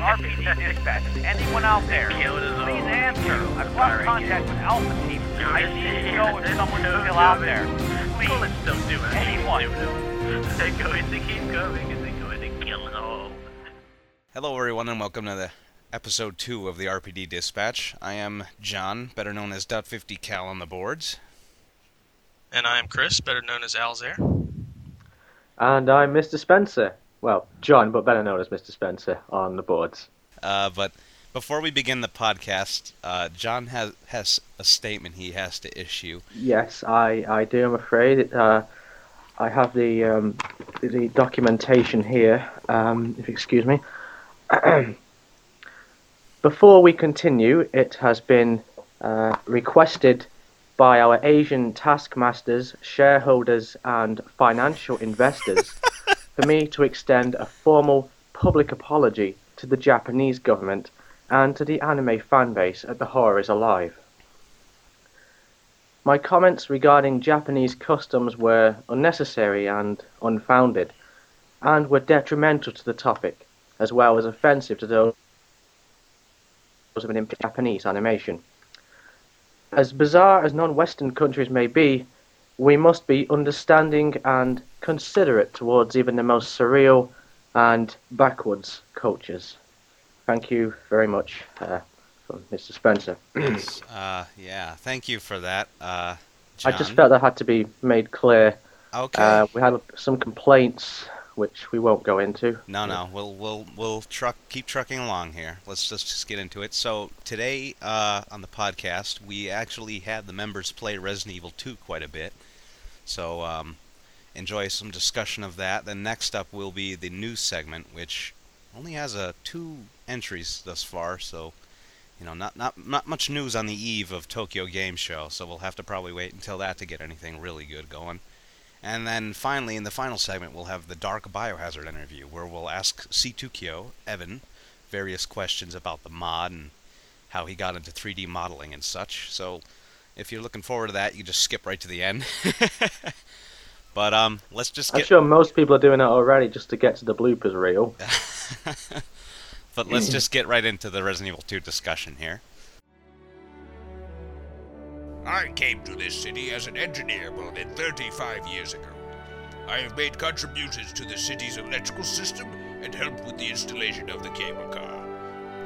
RPD dispatch. Anyone out there? Please answer. I've lost contact with Alpha Team. I need to know if someone's still out there. Please. Bullets don't do it. Anyone. They're going to keep coming and they're going to kill it all. Hello, everyone, and welcome to the episode two of the RPD Dispatch. I am John, better known as Dot 50 Cal on the boards. And I'm Chris, better known as Alzair. And I'm Mr. Spencer. Well, John, but better known as Mr. Spencer on the boards. Uh, but before we begin the podcast, uh, John has has a statement he has to issue. Yes, I, I do, I'm afraid. Uh, I have the um, the documentation here, um, if you excuse me. Before we continue, it has been uh, requested by our Asian taskmasters, shareholders, and financial investors for me to extend a formal public apology to the Japanese government and to the anime fanbase at The Horror is Alive. My comments regarding Japanese customs were unnecessary and unfounded, and were detrimental to the topic, as well as offensive to those of an Japanese animation. As bizarre as non Western countries may be, we must be understanding and considerate towards even the most surreal and backwards cultures. Thank you very much, uh, from Mr. Spencer. uh, yeah, thank you for that, uh, I just felt that had to be made clear. Okay. Uh, we had some complaints, which we won't go into. No, no, we'll we'll we'll truck keep trucking along here. Let's just just get into it. So today uh, on the podcast, we actually had the members play Resident Evil 2 quite a bit. So um, enjoy some discussion of that. Then next up will be the news segment, which only has uh, two entries thus far. So you know, not not not much news on the eve of Tokyo Game Show. So we'll have to probably wait until that to get anything really good going. And then finally, in the final segment, we'll have the Dark Biohazard interview, where we'll ask C2Kyo, Evan, various questions about the mod and how he got into 3D modeling and such. So if you're looking forward to that, you just skip right to the end. but um, let's just I'm sure most people are doing that already just to get to the bloopers reel. but let's just get right into the Resident Evil 2 discussion here. I came to this city as an engineer more than 35 years ago. I have made contributions to the city's electrical system and helped with the installation of the cable car.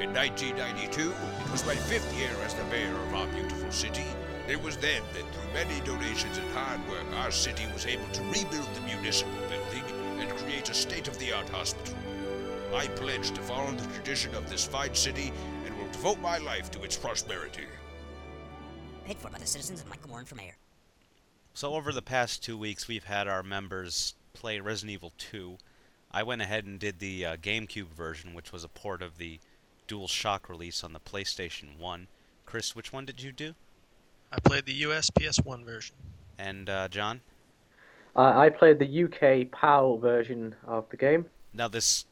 In 1992, it was my fifth year as the mayor of our beautiful city. It was then that through many donations and hard work, our city was able to rebuild the municipal building and create a state-of-the-art hospital. I pledge to follow the tradition of this fine city and will devote my life to its prosperity. Paid for by the citizens of Michael Warren for mayor. So over the past two weeks, we've had our members play Resident Evil 2. I went ahead and did the uh, GameCube version, which was a port of the Dual Shock release on the PlayStation 1. Chris, which one did you do? I played the US PS1 version. And uh, John? Uh, I played the UK PAL version of the game. Now this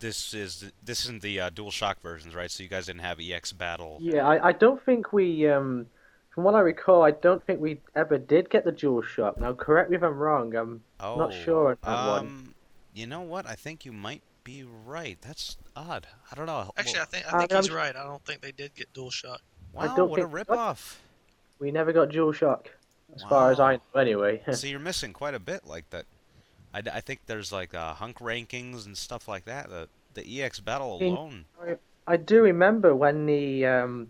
this is this isn't the uh, Dual Shock versions, right? So you guys didn't have EX Battle. Yeah, I, I don't think we, um, from what I recall, I don't think we ever did get the Dual Shock. Now, correct me if I'm wrong. I'm Oh, not sure on that um, one. You know what? I think you might be right. That's odd. I don't know. Actually, I Well, think Uh, I think I'm- he's right. I don't think they did get DualShock. I wow, don't what a think- ripoff! We never got Dual Shock, as far as I know, anyway. so you're missing quite a bit like that. I, I think there's like uh, hunk rankings and stuff like that. The the EX battle alone. I I do remember when the um,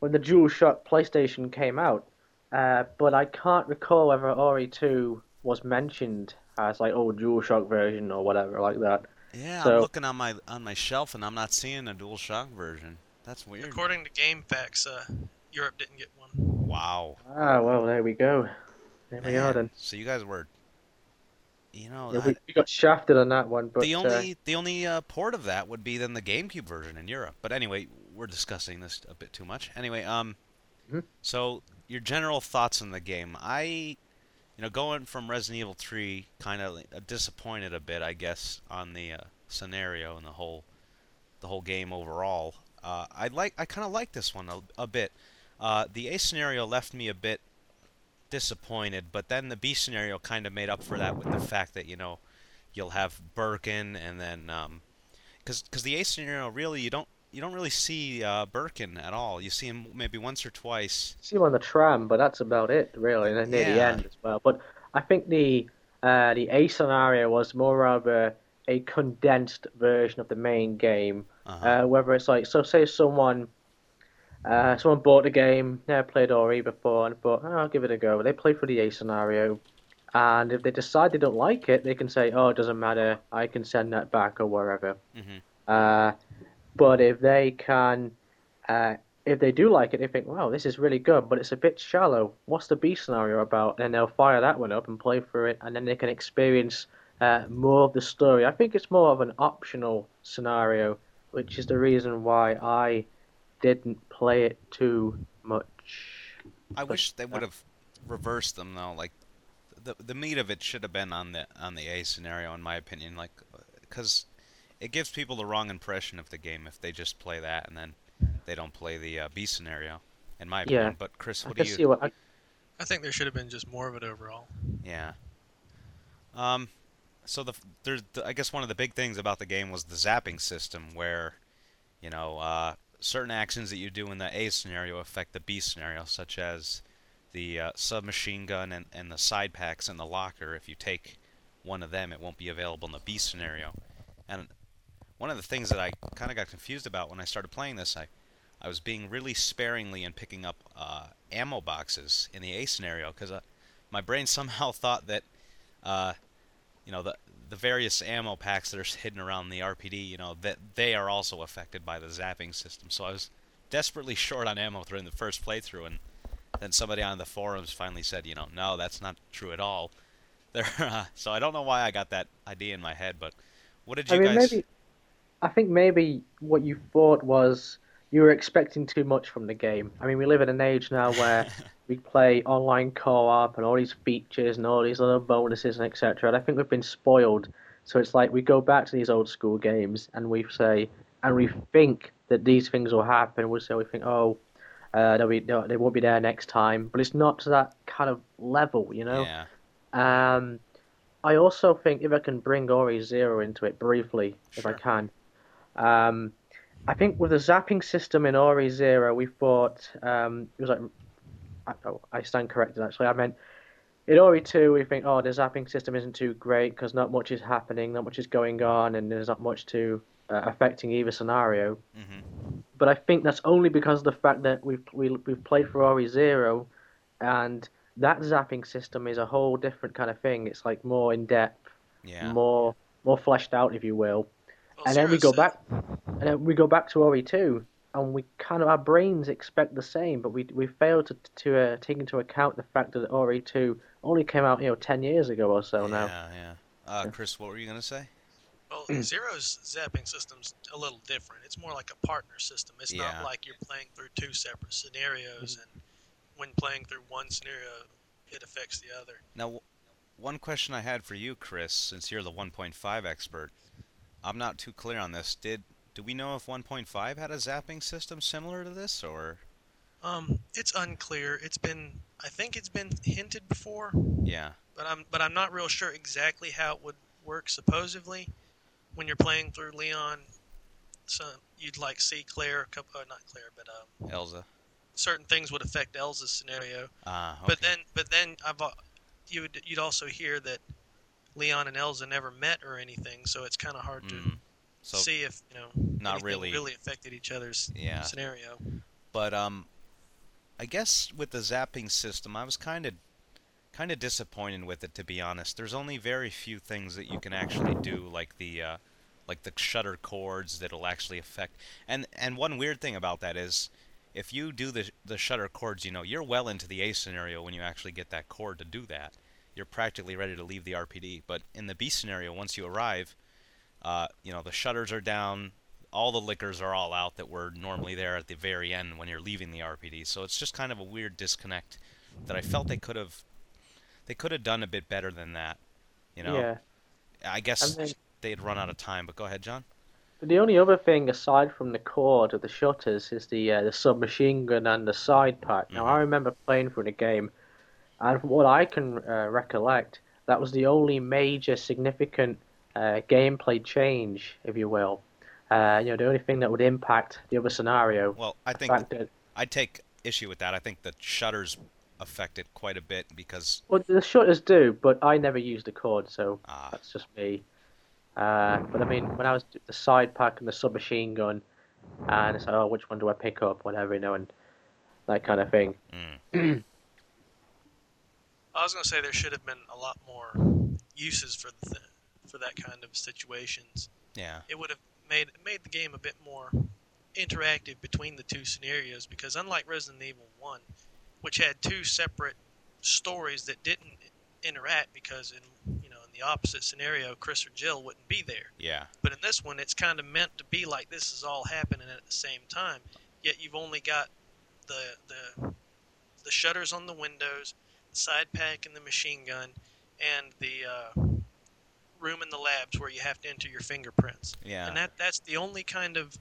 when the Dual Shock PlayStation came out, uh, but I can't recall whether RE 2 was mentioned as like oh Dual Shock version or whatever like that. Yeah, I'm looking on my on my shelf and I'm not seeing a Dual Shock version. That's weird. According to GameFAQs, uh, Europe didn't get one. Wow. Ah, well, there we go. There we are then. So you guys were, you know, Yeah, I- we, we got shafted on that one, but the uh, only the only uh, port of that would be then the GameCube version in Europe. But anyway, we're discussing this a bit too much. Anyway, um, Mhm. so your general thoughts on the game? I, you know, going from Resident Evil 3, kind of disappointed a bit, I guess, on the uh, scenario and the whole, the whole game overall. Uh, I like I kind of like this one a, a bit. Uh, the A scenario left me a bit disappointed, but then the B scenario kind of made up for that with the fact that you know you'll have Birkin and then um, because the A scenario really you don't you don't really see uh, Birkin at all. You see him maybe once or twice. See him on the tram, but that's about it, really, and near the end as well. But I think the uh, the A scenario was more of a, a condensed version of the main game. Uh-huh. Uh, whether it's like, so say someone uh, someone bought the game, never played RE before, and thought, oh, I'll give it a go. They play for the A scenario, and if they decide they don't like it, they can say, oh, it doesn't matter, I can send that back or wherever. Mhm. Uh, but if they can, uh, if they do like it, they think, wow, this is really good, but it's a bit shallow. What's the B scenario about? And they'll fire that one up and play through it, and then they can experience uh, more of the story. I think it's more of an optional scenario, which is the reason why I didn't play it too much. I wish they would have reversed them though. Like the the meat of it should have been on the on the A scenario, in my opinion. Like because it gives people the wrong impression of the game if they just play that and then they don't play the uh, B scenario. In my opinion, Yeah. opinion. But Chris, I what do you? see what I, I think there should have been just more of it overall. Yeah. Um, so the there's the, I guess one of the big things about the game was the zapping system, where, you know, uh, certain actions that you do in the A scenario affect the B scenario, such as the uh, submachine gun and, and the side packs in the locker. If you take one of them, it won't be available in the B scenario. And one of the things that I kind of got confused about when I started playing this, I I was being really sparingly in picking up uh, ammo boxes in the A scenario because uh, my brain somehow thought that, uh, you know, the the various ammo packs that are hidden around the RPD, you know, that they are also affected by the zapping system. So I was desperately short on ammo during the first playthrough, and then somebody on the forums finally said, you know, no, that's not true at all. There, uh, so I don't know why I got that idea in my head, but what did you I mean, guys? maybe. I think maybe what you thought was you were expecting too much from the game. I mean, we live in an age now where we play online co-op and all these features and all these little bonuses and etc. And I think we've been spoiled. So it's like we go back to these old school games and we say and we think that these things will happen. We say we think, oh, uh, they'll be, they'll, they won't be there next time. But it's not to that kind of level, you know. yeah, Um, I also think if I can bring RE Zero into it briefly, if I can. Um, I think with the zapping system in RE Zero, we thought um, it was like I, oh, I stand corrected actually. I meant in RE Two, we think oh the zapping system isn't too great because not much is happening, not much is going on, and there's not much to uh, affecting either scenario. hmm But I think that's only because of the fact that we've we, we've played for RE Zero, and that zapping system is a whole different kind of thing. It's like more in depth, yeah. more more fleshed out, if you will. Well, and then we go back, and then we go back to RE Two, and we kind of our brains expect the same, but we we fail to to uh, take into account the fact that RE Two only came out you know ten years ago or so now. Yeah, yeah. Uh, Chris, what were you gonna say? Well, Zero's zapping system's a little different. It's more like a partner system. It's Yeah. not like you're playing through two separate scenarios, and when playing through one scenario, it affects the other. Now, w- one question I had for you, Chris, since you're the 1.5 expert, I'm not too clear on this. Did do we know if 1.5 had a zapping system similar to this, or Um, it's unclear. It's been, I think it's been hinted before, yeah, but I'm, but I'm not real sure exactly how it would work. Supposedly, when you're playing through Leon, so you'd like see Claire, a couple- uh, not Claire, but um, Elza? certain things would affect Elza's scenario. Ah, okay. But then, but then I've you would you'd also hear that Leon and Elza never met or anything, so it's kind of hard to Mm. So see if you know not really. really affected each other's Yeah. scenario. But um, I guess with the zapping system, I was kind of kind of disappointed with it to be honest. There's only very few things that you can actually do, like the uh, like the shutter cords that'll actually affect. And and one weird thing about that is, if you do the the shutter cords, you know, you're well into the A scenario when you actually get that cord to do that. You're practically ready to leave the RPD. But in the B scenario, once you arrive, uh, you know, the shutters are down, all the liquors are all out that were normally there at the very end when you're leaving the RPD. So it's just kind of a weird disconnect that I felt they could have they could have done a bit better than that. You know, Yeah. I guess And then- they'd run out of time. But go ahead, John. But the only other thing aside from the cord of the shutters is the uh, the submachine gun and the side pack. Now Mhm. I remember playing through the game, and from what I can uh, recollect, that was the only major significant uh, gameplay change, if you will. Uh, you know, the only thing that would impact the other scenario, Well, I think fact that I'd take issue with that. I think the shutters affect it quite a bit because well, the shutters do, but I never used the cord, so ah, that's just me. Uh, but I mean, when I was the side pack and the submachine gun, and it's like, oh, which one do I pick up, whatever, you know, and that kind of thing. mm, I was gonna say there should have been a lot more uses for the th- for that kind of situations. yeah, It would have made made the game a bit more interactive between the two scenarios because unlike Resident Evil One, which had two separate stories that didn't interact because in you know in the opposite scenario Chris or Jill wouldn't be there. yeah, But in this one, it's kind of meant to be like this is all happening at the same time. Yet you've only got the the the shutters on the windows, the side pack and the machine gun, and the uh, room in the labs where you have to enter your fingerprints. yeah. And that that's the only kind of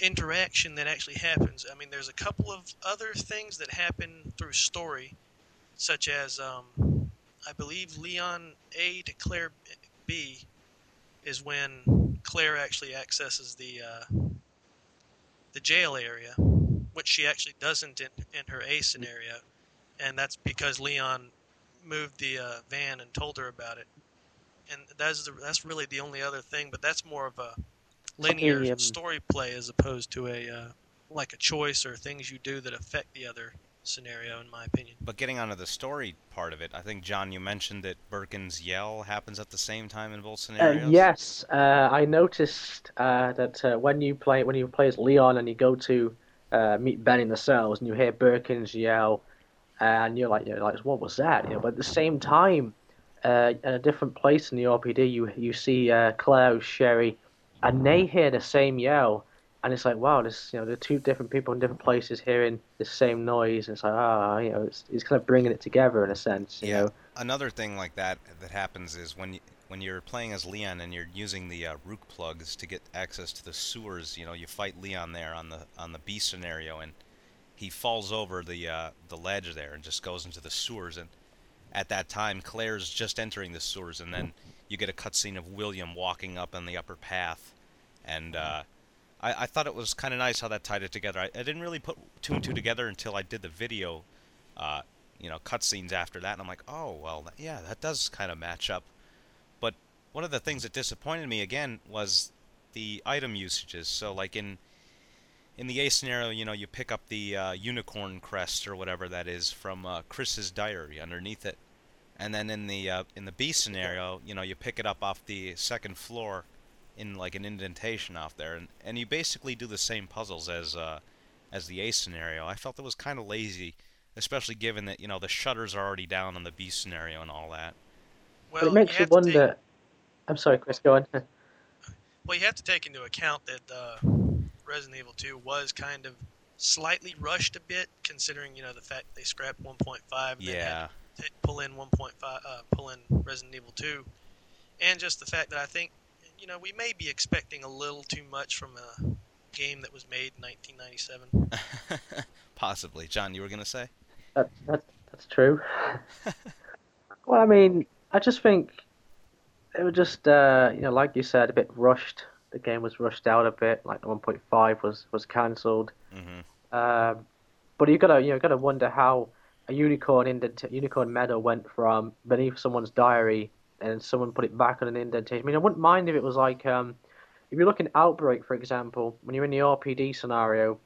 interaction that actually happens. I mean, there's a couple of other things that happen through story, such as um, I believe Leon A to Claire B is when Claire actually accesses the uh, the jail area, which she actually doesn't in, in her A scenario, and that's because Leon moved the uh, van and told her about it. And that's the, that's really the only other thing, but that's more of a linear The, um, story play as opposed to a uh, like a choice or things you do that affect the other scenario, in my opinion. But getting onto the story part of it, I think John, you mentioned that Birkin's yell happens at the same time in both Uh, scenarios. yes, uh, I noticed uh, that uh, when you play when you play as Leon and you go to uh, meet Ben in the cells and you hear Birkins yell, and you're like, you're like, what was that? You know, but at the same time, uh, at a different place in the RPD, you you see uh, Claire, Sherry, and they hear the same yell, and it's like, wow, this you know, the two different people in different places hearing the same noise, and it's like, ah, you know, it's, it's kind of bringing it together in a sense, you Yeah. know. Another thing like that that happens is when you, when you're playing as Leon and you're using the uh, Rook plugs to get access to the sewers, you know, you fight Leon there on the on the B scenario, and he falls over the uh, the ledge there and just goes into the sewers. And at that time, Claire's just entering the sewers, and then you get a cutscene of William walking up on the upper path, and uh, I, I thought it was kind of nice how that tied it together. I, I didn't really put two and two together until I did the video, uh, you know, cutscenes after that, and I'm like, oh well, yeah, that does kind of match up. But one of the things that disappointed me again was the item usages. So like in in the A scenario, you know, you pick up the uh, unicorn crest or whatever that is from uh, Chris's diary underneath it, and then in the uh, in the B scenario, you know, you pick it up off the second floor in like an indentation off there, and, and you basically do the same puzzles as uh, as the A scenario. I felt it was kind of lazy, especially given that you know the shutters are already down on the B scenario and all that. Well, but it makes you, have to take- wonder. I'm sorry, Chris, go on. Well, you have to take into account that uh, Resident Evil 2 was kind of slightly rushed a bit, considering you know the fact they scrapped 1.5 and then Yeah, had to pull in 1.5, uh, pull in Resident Evil 2, and just the fact that I think you know we may be expecting a little too much from a game that was made in 1997. possibly. John, you were gonna say? That, that, that's true. well, I mean, I just think it was just, uh, you know, like you said, a bit rushed. The game was rushed out a bit. Like the 1.5 was was cancelled. hmm Um, but you gotta, you know, gotta wonder how a unicorn indent, unicorn medal went from beneath someone's diary and someone put it back on an indentation. I mean, I wouldn't mind if it was like, um, if you look in Outbreak, for example, when you're in the RPD scenario,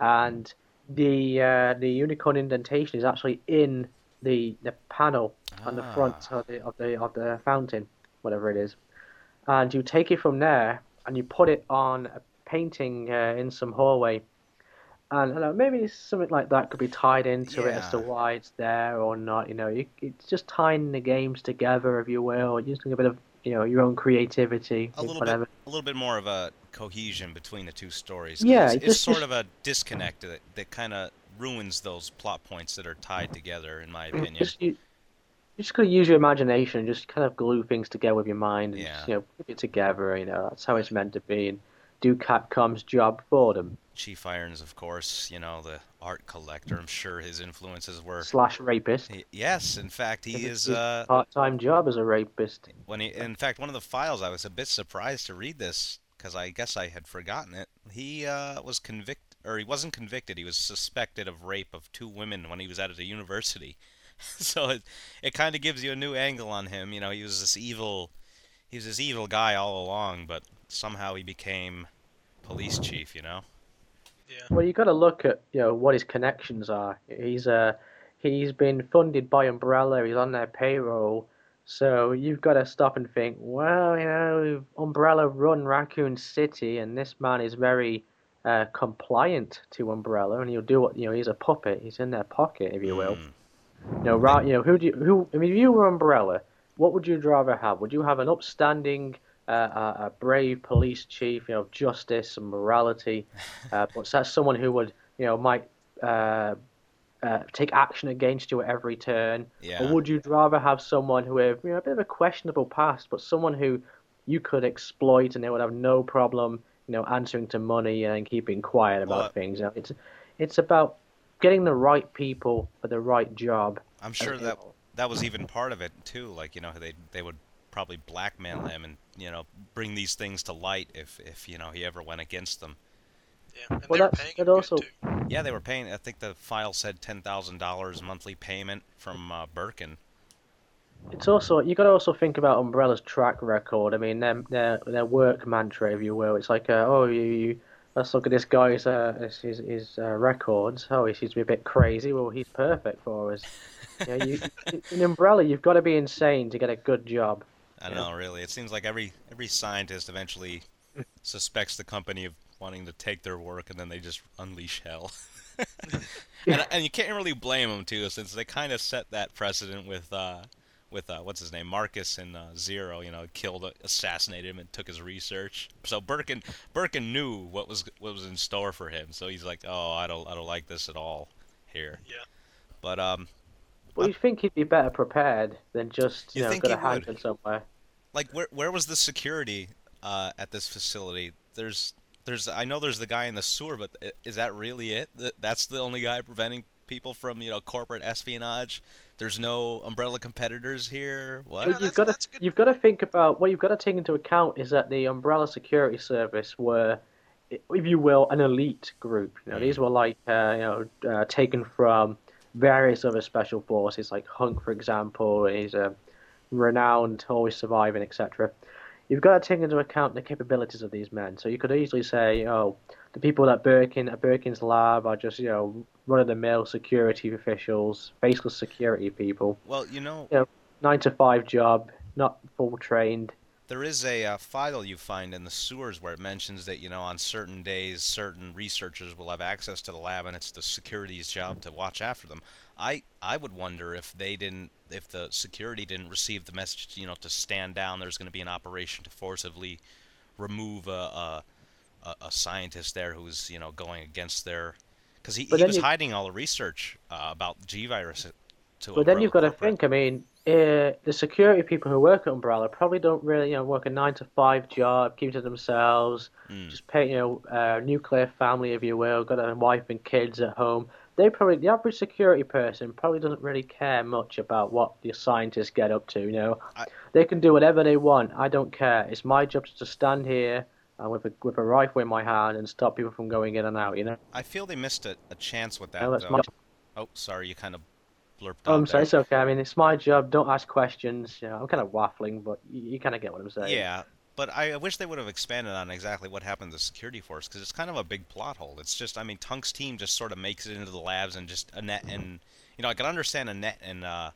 and the uh, the unicorn indentation is actually in the the panel on the front Ah. of the of the of the fountain, whatever it is, and you take it from there and you put it on a painting uh, in some hallway, and I don't know, maybe something like that could be tied into it as to why it's there or not. You know, you, it's just tying the games together, if you will, using a bit of you know your own creativity, A little whatever. bit, a little bit more of a cohesion between the two stories. Yeah, it's, it it's just- sort just- of a disconnect that, that kind of ruins those plot points that are tied together, in my Mm, opinion. Just you, you just gotta use your imagination and just kind of glue things together with your mind and Yeah. just, you know put it together. You know that's how it's meant to be, and do Capcom's job for them. Chief Irons, of course, you know the art collector. I'm sure his influences were. Slash rapist. He- Yes, in fact, he is. Uh, part-time job as a rapist. when he, in fact, one of the files, I was a bit surprised to read this because I guess I had forgotten it. He uh, was convicted, or he wasn't convicted. He was suspected of rape of two women when he was out at a university. so it it kind of gives you a new angle on him. You know, he was this evil, he was this evil guy all along, but somehow he became police chief. You know. Yeah. Well, you got to look at you know what his connections are. He's uh he's been funded by Umbrella. He's on their payroll. So you've got to stop and think. Well, you know, Umbrella run Raccoon City, and this man is very uh, compliant to Umbrella, and he'll do what you know. He's a puppet. He's in their pocket, if you will. Mm. You know, right? You know, who do you who? I mean, if you were Umbrella, what would you rather have? Would you have an upstanding, uh, a, a brave police chief, you know, of justice and morality, uh, but that's someone who would, you know, might uh, uh, take action against you at every turn, Yeah. or would you rather have someone who have, you know, a bit of a questionable past, but someone who you could exploit and they would have no problem, you know, answering to money and keeping quiet about Well, things? You know, it's it's about getting the right people for the right job. I'm sure that that was even part of it too. Like you know, they they would probably blackmail him and you know bring these things to light if if you know he ever went against them. Yeah. And Well, they were paying that also- too. Yeah, they were paying. I think the file said ten thousand dollars monthly payment from uh, Birkin. It's also you got to also think about Umbrella's track record. I mean, their their their work mantra, if you will. It's like, uh, oh, you, you let's look at this guy's uh, his his, uh, records. Oh, he seems to be a bit crazy. Well, he's perfect for us. you know, you, in Umbrella, you've got to be insane to get a good job. I don't Yeah. know, really. It seems like every every scientist eventually suspects the company of wanting to take their work, and then they just unleash hell. and, and you can't really blame them too, since they kind of set that precedent with uh, with uh, what's his name, Marcus in uh, Zero. You know, killed, assassinated him, and took his research. So Birkin Birkin knew what was what was in store for him. So he's like, oh, I don't I don't like this at all here. Yeah. But um, Well, you think he'd be better prepared than just you, You know think got he would? in somewhere. like where where was the security uh, at this facility? There's there's I know there's the guy in the sewer, but is that really it? That's the only guy preventing people from you know corporate espionage. There's no umbrella competitors here. What? Well, you've got to that's a good you've got to think about what you've got to take into account is that the Umbrella Security Service were, if you will, an elite group. You know, these were like uh, you know uh, taken from various other special forces, like Hunk, for example. He's a renowned, always surviving, etc. You've got to take into account the capabilities of these men. So you could easily say, oh, the people at Birkin at Birkin's lab are just you know run-of-the-mill security officials, faceless security people Well, you know, nine to five job, not full trained. there is a uh, file you find in the sewers where it mentions that you know on certain days certain researchers will have access to the lab, and it's the security's job to watch after them. I I would wonder if they didn't, if the security didn't receive the message, you know, to stand down. There's going to be an operation to forcibly remove a a, a, a scientist there who's you know going against their, because he, he was you- hiding all the research uh, about G virus. To But then you've got to think. I mean, uh, the security people who work at Umbrella probably don't really, you know, work a nine to five job, keep to themselves, Mm. just pay, you know, uh, nuclear family, if you will, got a wife and kids at home. They probably, the average security person probably doesn't really care much about what the scientists get up to. You know, I- they can do whatever they want. I don't care. It's my job to stand here. Uh, with a with a rifle in my hand and stop people from going in and out, you know. I feel they missed a, a chance with that. No, though. my Oh, sorry, you kind of blurped Oh, I'm sorry, it's okay. I mean, it's my job. Don't ask questions. You know, I'm kind of waffling, but you, you kind of get what I'm saying. Yeah, but I wish they would have expanded on exactly what happened to the security force because it's kind of a big plot hole. It's just, I mean, Hunk's team just sort of makes it into the labs and just Annette and you know I can understand Annette and uh,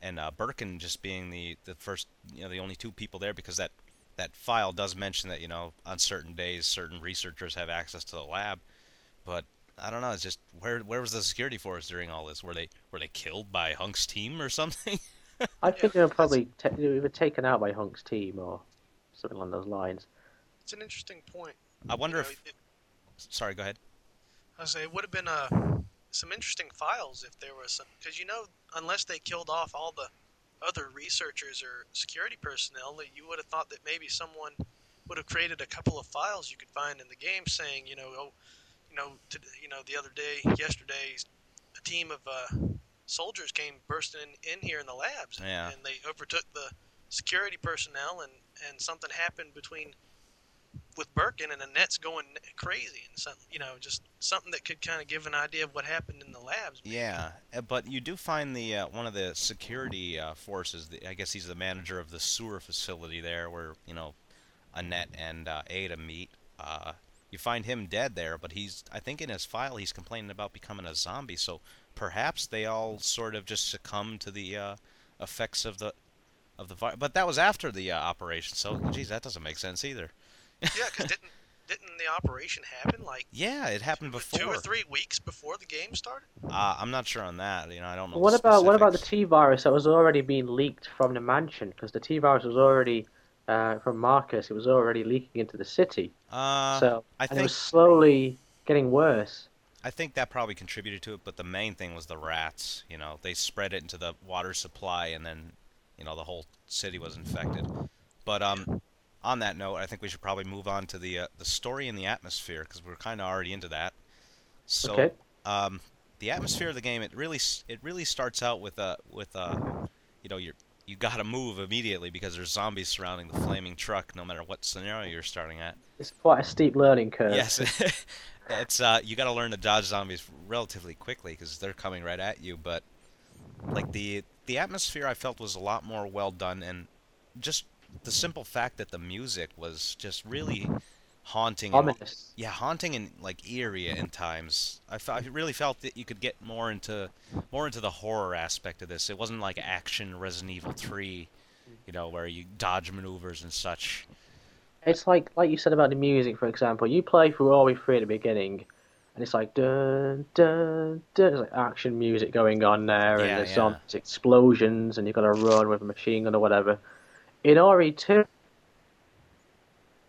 and uh, Birkin just being the the first you know the only two people there because that that file does mention that you know on certain days certain researchers have access to the lab, but I don't know. It's just where where was the security force during all this? Were they were they killed by Hunk's team or something? I think Yeah, they were probably ta they were taken out by Hunk's team or something along those lines. It's an interesting point. I wonder You know, if. it, Sorry, go ahead. I was say it would have been uh, some interesting files if there was some, because you know, unless they killed off all the other researchers or security personnel, that you would have thought that maybe someone would have created a couple of files you could find in the game saying, you know, oh, you know, to, you know, the other day, yesterday, a team of uh, soldiers came bursting in, in here in the labs, Yeah. and they overtook the security personnel, and and something happened between with Birkin and Annette's going crazy and something, you know, just something that could kind of give an idea of what happened in the labs. maybe. Yeah, uh, but you do find the uh, one of the security uh, forces. The, I guess he's the manager of the sewer facility there, where you know Annette and uh, Ada meet. Uh, you find him dead there, but he's I think in his file he's complaining about becoming a zombie. So perhaps they all sort of just succumb to the uh, effects of the of the virus. But that was after the uh, operation, so geez, that doesn't make sense either. Yeah, because didn't didn't the operation happen like Yeah, it happened before. two or three weeks before the game started? Uh, I'm not sure on that. You know, I don't know. What the about what about the. T virus that was already being leaked from the mansion? Because the T virus was already uh, from Marcus. It was already leaking into the city. Uh, so I and it think was slowly getting worse. I think that probably contributed to it, but the main thing was the rats. You know, they spread it into the water supply, and then, you know, the whole city was infected. But um, on that note, I think we should probably move on to the uh, the story and the atmosphere because we're kind of already into that. So, Okay. um, the atmosphere of the game it really it really starts out with a with a, you know, you you gotta move immediately because there's zombies surrounding the flaming truck, no matter what scenario you're starting at. It's quite a steep learning curve. Yes, it's uh, you got to learn to dodge zombies relatively quickly because they're coming right at you. But like the the atmosphere, I felt was a lot more well done, and just the simple fact that the music was just really haunting. and- yeah, haunting and like eerie in times. I, really felt that you could get more into more into the horror aspect of this. It wasn't like action Resident Evil 3, you know, where you dodge maneuvers and such. It's like like you said about the music, for example. You play through all the way at the beginning, and it's like dun dun dun. There's like action music going on there, and Yeah, there's yeah. zombies, explosions, and you've got to run with a machine gun or whatever. In RE2,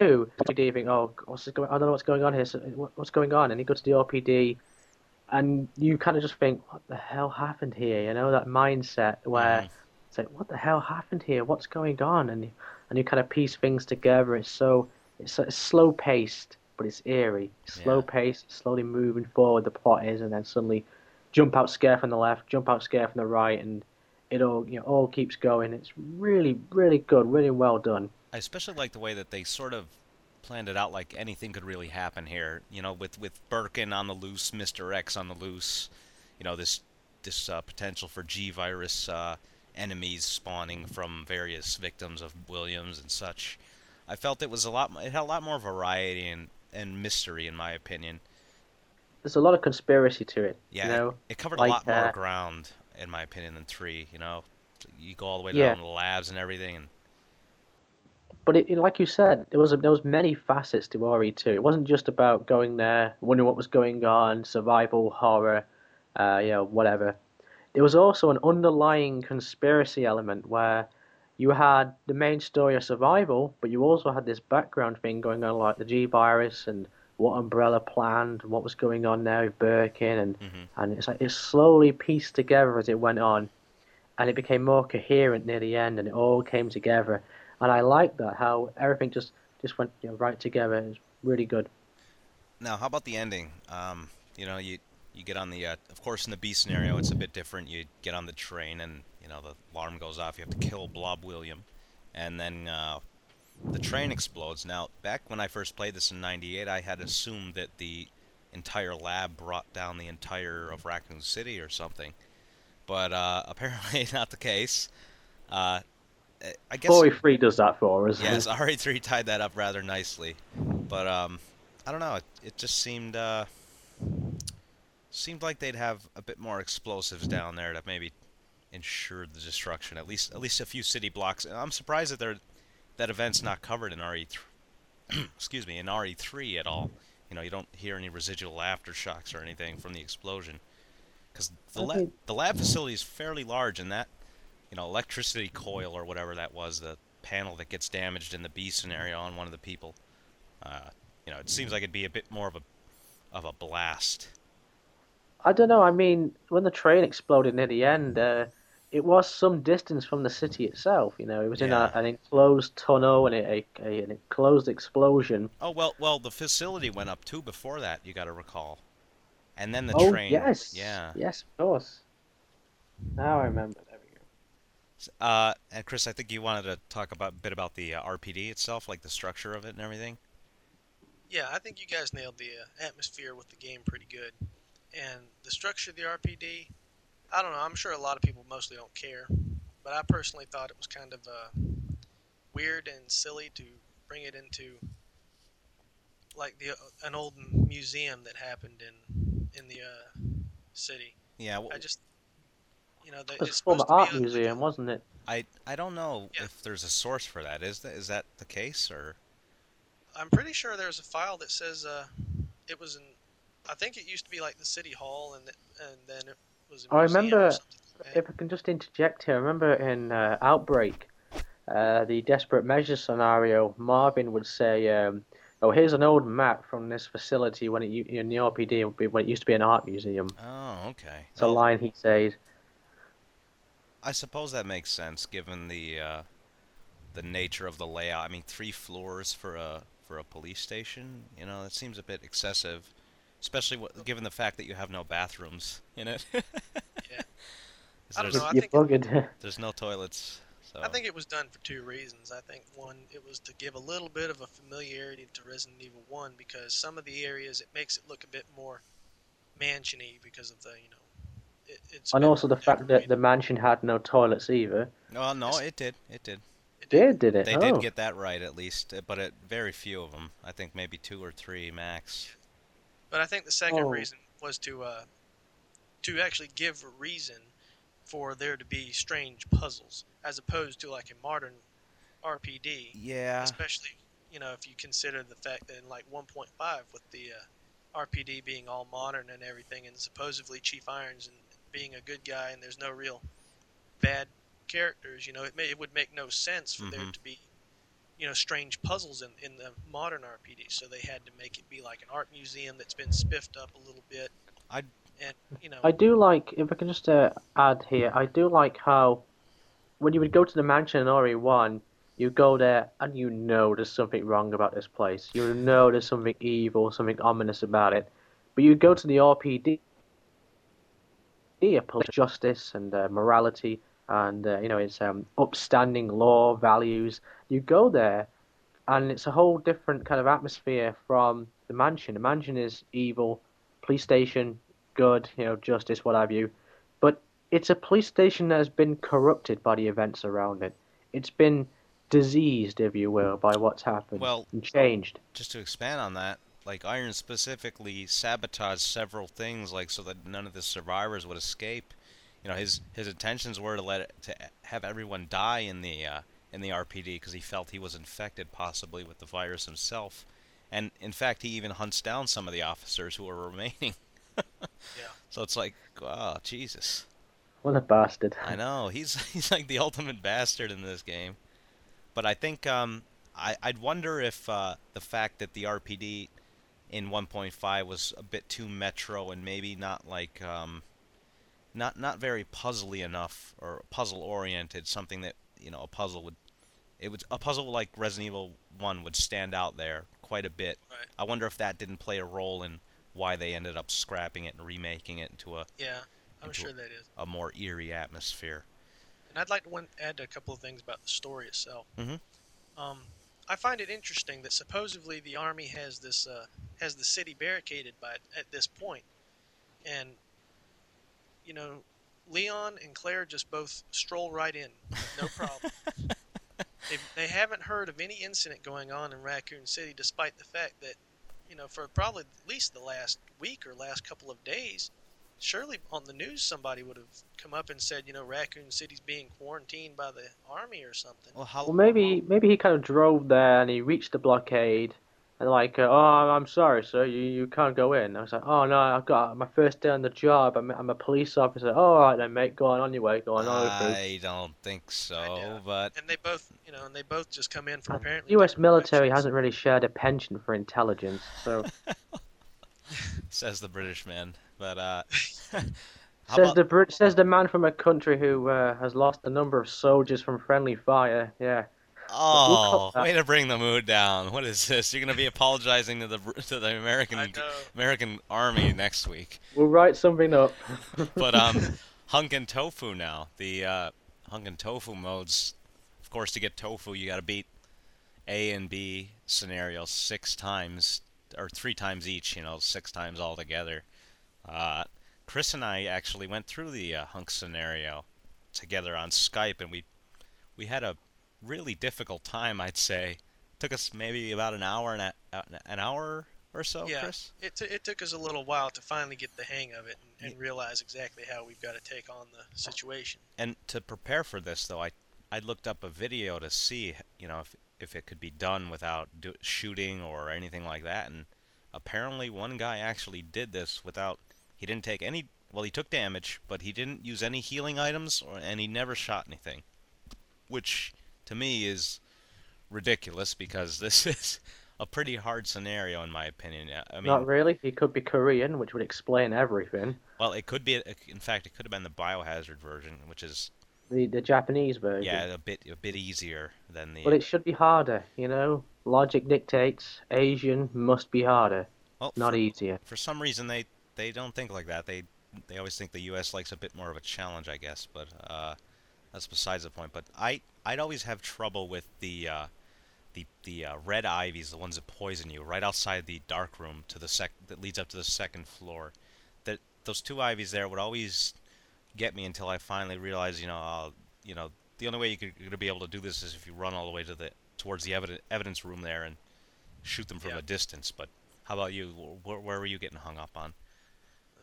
you think, oh, what's going? I don't know what's going on here. So, what, what's going on? And you go to the RPD, and you kind of just think, what the hell happened here? You know that mindset where Mhm. it's like, what the hell happened here? What's going on? And you, and you kind of piece things together. It's so it's, it's slow paced, but it's eerie. Slow Yeah. paced, slowly moving forward. The plot is, and then suddenly jump out scare from the left, jump out scare from the right, and it all you know all keeps going. It's really really good, really well done. I especially like the way that they sort of planned it out like anything could really happen here. You know, with with Birkin on the loose, Mr. X on the loose. You know, this this uh, potential for G virus uh, enemies spawning from various victims of Williams and such. I felt it was a lot. It had a lot more variety and and mystery, in my opinion. There's a lot of conspiracy to it. Yeah, you know, it, it covered like, a lot more uh, ground, in my opinion, than three. You know, you go all the way Yeah. down to the labs and everything, and but it, like you said, there was a, there was many facets to RE2. It wasn't just about going there, wondering what was going on, survival, horror, uh, you know, whatever. There was also an underlying conspiracy element where you had the main story of survival, but you also had this background thing going on, like the G virus and what Umbrella planned, and what was going on there with Birkin, and Mhm. and it's like it slowly pieced together as it went on, and it became more coherent near the end, and it all came together, and I like that how everything just just went you know, right together. It was really good. Now, how about the ending? Um, you know, you you get on the, uh, of course, in the B scenario, it's a bit different. You get on the train, and you know the alarm goes off. You have to kill Blob William, and then uh, the train explodes. Now, back when I first played this in '98, I had assumed that the entire lab brought down the entire of Raccoon City or something, but uh, apparently not the case. Uh, I guess. RE3 does that for us. Yes, RE3 tied that up rather nicely, but um, I don't know. It, it just seemed uh, seemed like they'd have a bit more explosives down there to maybe ensure the destruction. At least at least a few city blocks. I'm surprised that they're that event's not covered in RE3. excuse me, in RE3 at all. You know, you don't hear any residual aftershocks or anything from the explosion. Because the, I la- think- the lab facility is fairly large, and that, you know, electricity coil or whatever that was, the panel that gets damaged in the B scenario on one of the people, uh, you know, it seems like it'd be a bit more of a of a blast. I don't know. I mean, when the train exploded near the end, uh, it was some distance from the city itself. You know, it was in a, an enclosed tunnel and a, a, an enclosed explosion. Oh well, well, the facility went up too before that. You got to recall, and then the oh train. yes, Yeah. yes, of course. Now I remember. There we go. Uh, and Chris, I think you wanted to talk about a bit about the uh, RPD itself, like the structure of it and everything. Yeah, I think you guys nailed the uh, atmosphere with the game pretty good, and the structure of the RPD. I don't know. I'm sure a lot of people mostly don't care, but I personally thought it was kind of uh, weird and silly to bring it into like the uh, an old museum that happened in in the uh, city. Yeah, well, I just you know the, It it's a former supposed to be art a- like museum, wasn't it? I I don't know Yeah. if there's a source for that. Is that is that the case or? I'm pretty sure there's a file that says uh, it was in. I think it used to be like the city hall, and and then it was. A I museum or remember- like. If I can just interject here, I remember in uh, Outbreak, uh, the desperate measures scenario, Marvin would say, um, "Oh, here's an old map from this facility when it in the RPD when it used to be an art museum." Oh, okay. It's a line he says. I suppose that makes sense given the uh, the nature of the layout. I mean, three floors for a for a police station. You know, that seems a bit excessive, especially what, given the fact that you have no bathrooms in it. Yeah. I don't there's, know, I You're think- buggered. there's no toilets. So. I think it was done for two reasons. I think one, it was to give a little bit of a familiarity to Resident Evil One because some of the areas it makes it look a bit more mansiony because of the you know. It, it's and also the fact that the mansion had no toilets either. no, no, it did. It did. It Did did it? They oh. did get that right at least, uh, but it, very few of them. I think maybe two or three max. But I think the second Oh. reason was to uh, to actually give a reason for there to be strange puzzles, as opposed to like a modern RPD. Yeah. Especially, you know, if you consider the fact that in like 1.5 with the uh, RPD being all modern and everything, and supposedly Chief Irons and being a good guy, and there's no real bad characters, you know, it may, it would make no sense for there Mhm. to be, you know, strange puzzles in in the modern RPD. So they had to make it be like an art museum that's been spiffed up a little bit. I'd- and you know, I do like, if I can just uh, add here, I do like how when you would go to the mansion in RE1, you go there and you know there's something wrong about this place. You know there's something evil, something ominous about it. But you go to the RPD, police justice and uh, morality, and uh, you know it's um, upstanding law values. You go there, and it's a whole different kind of atmosphere from the mansion. The mansion is evil, police station good, you know, justice, what have you. But it's a police station that has been corrupted by the events around it. It's been diseased, if you will, by what's happened Well- and changed. just to expand on that, like Irons specifically sabotaged several things, like so that none of the survivors would escape. You know, his his intentions were to let it, to have everyone die in the uh, in the RPD because he felt he was infected possibly with the virus himself, and in fact he even hunts down some of the officers who are remaining. Yeah. So it's like, oh Jesus. What a bastard. I know he's he's like the ultimate bastard in this game. But I think um, I I'd wonder if uh, the fact that the RPD in 1.5 was a bit too metro and maybe not like um, not not very puzzly enough or puzzle oriented. Something that you know a puzzle would it would a puzzle like Resident Evil 1 would stand out there quite a bit. Right. I wonder if that didn't play a role in why they ended up scrapping it and remaking it into a, yeah, I'm sure that is. a more eerie atmosphere. And I'd like to one, add a couple of things about the story itself. Mhm. Um, I find it interesting that supposedly the army has this uh, has the city barricaded by at this point, and you know, Leon and Claire just both stroll right in, no problem. they, they haven't heard of any incident going on in Raccoon City, despite the fact that, you know, for probably at least the last week or last couple of days, surely on the news somebody would have come up and said, you know, Raccoon City's being quarantined by the army or something. Well, how Well, maybe maybe he kind of drove there and he reached the blockade and like, uh, oh, I'm sorry, sir, you, you can't go in. I was like, oh no, I've got my first day on the job. I'm, I'm a police officer. Oh, all right then, mate, go on on your way, go on. on. I don't think so, know. but And they both, you know, and they both just come in from The apparently. U.S. military directions. hasn't really shared a penchant for intelligence, so says the British man. But uh, how says about the Brit- says the man from a country who uh, has lost a number of soldiers from friendly fire. Yeah, oh, that. way to bring the mood down. What is this? You're gonna be apologizing to the to the American American Army next week. we'll write something up. But um, Hunk and Tofu now. The uh, Hunk and Tofu modes. Of course, to get Tofu, you got to beat A and B scenarios six times or three times each. You know, six times altogether. Uh, Chris and I actually went through the uh, hunk scenario together on Skype, and we we had a really difficult time. I'd say took us maybe about an hour and a, uh, an hour or so, yeah, Chris. it, t- it took us a little while to finally get the hang of it and, and realize exactly how we've got to take on the situation. And to prepare for this, though, I I looked up a video to see, you know, if if it could be done without do, shooting or anything like that. And apparently, one guy actually did this without. He didn't take any. Well, he took damage, but he didn't use any healing items, or, and he never shot anything, which to me is ridiculous because this is a pretty hard scenario in my opinion. I mean, Not really. He could be Korean, which would explain everything. well, it could be. In fact, it could have been the biohazard version, which is The the Japanese version. yeah a bit a bit easier than the. But it should be harder, you know? Logic dictates Asian must be harder, well, not for, easier. for some reason they they don't think like that. They they always think the U.S. likes a bit more of a challenge, I guess. But uh, that's besides the point. But I I'd always have trouble with the uh, the the uh, red ivies, the ones that poison you, right outside the dark room to the sec that leads up to the second floor. That those two ivies there would always get me until I finally realized, you know, uh, you know, the only way you could, you're gonna be able to do this is if you run all the way to the towards the eviden- evidence room there and shoot them from Yeah. a distance. But how about you? Where, where were you getting hung up on?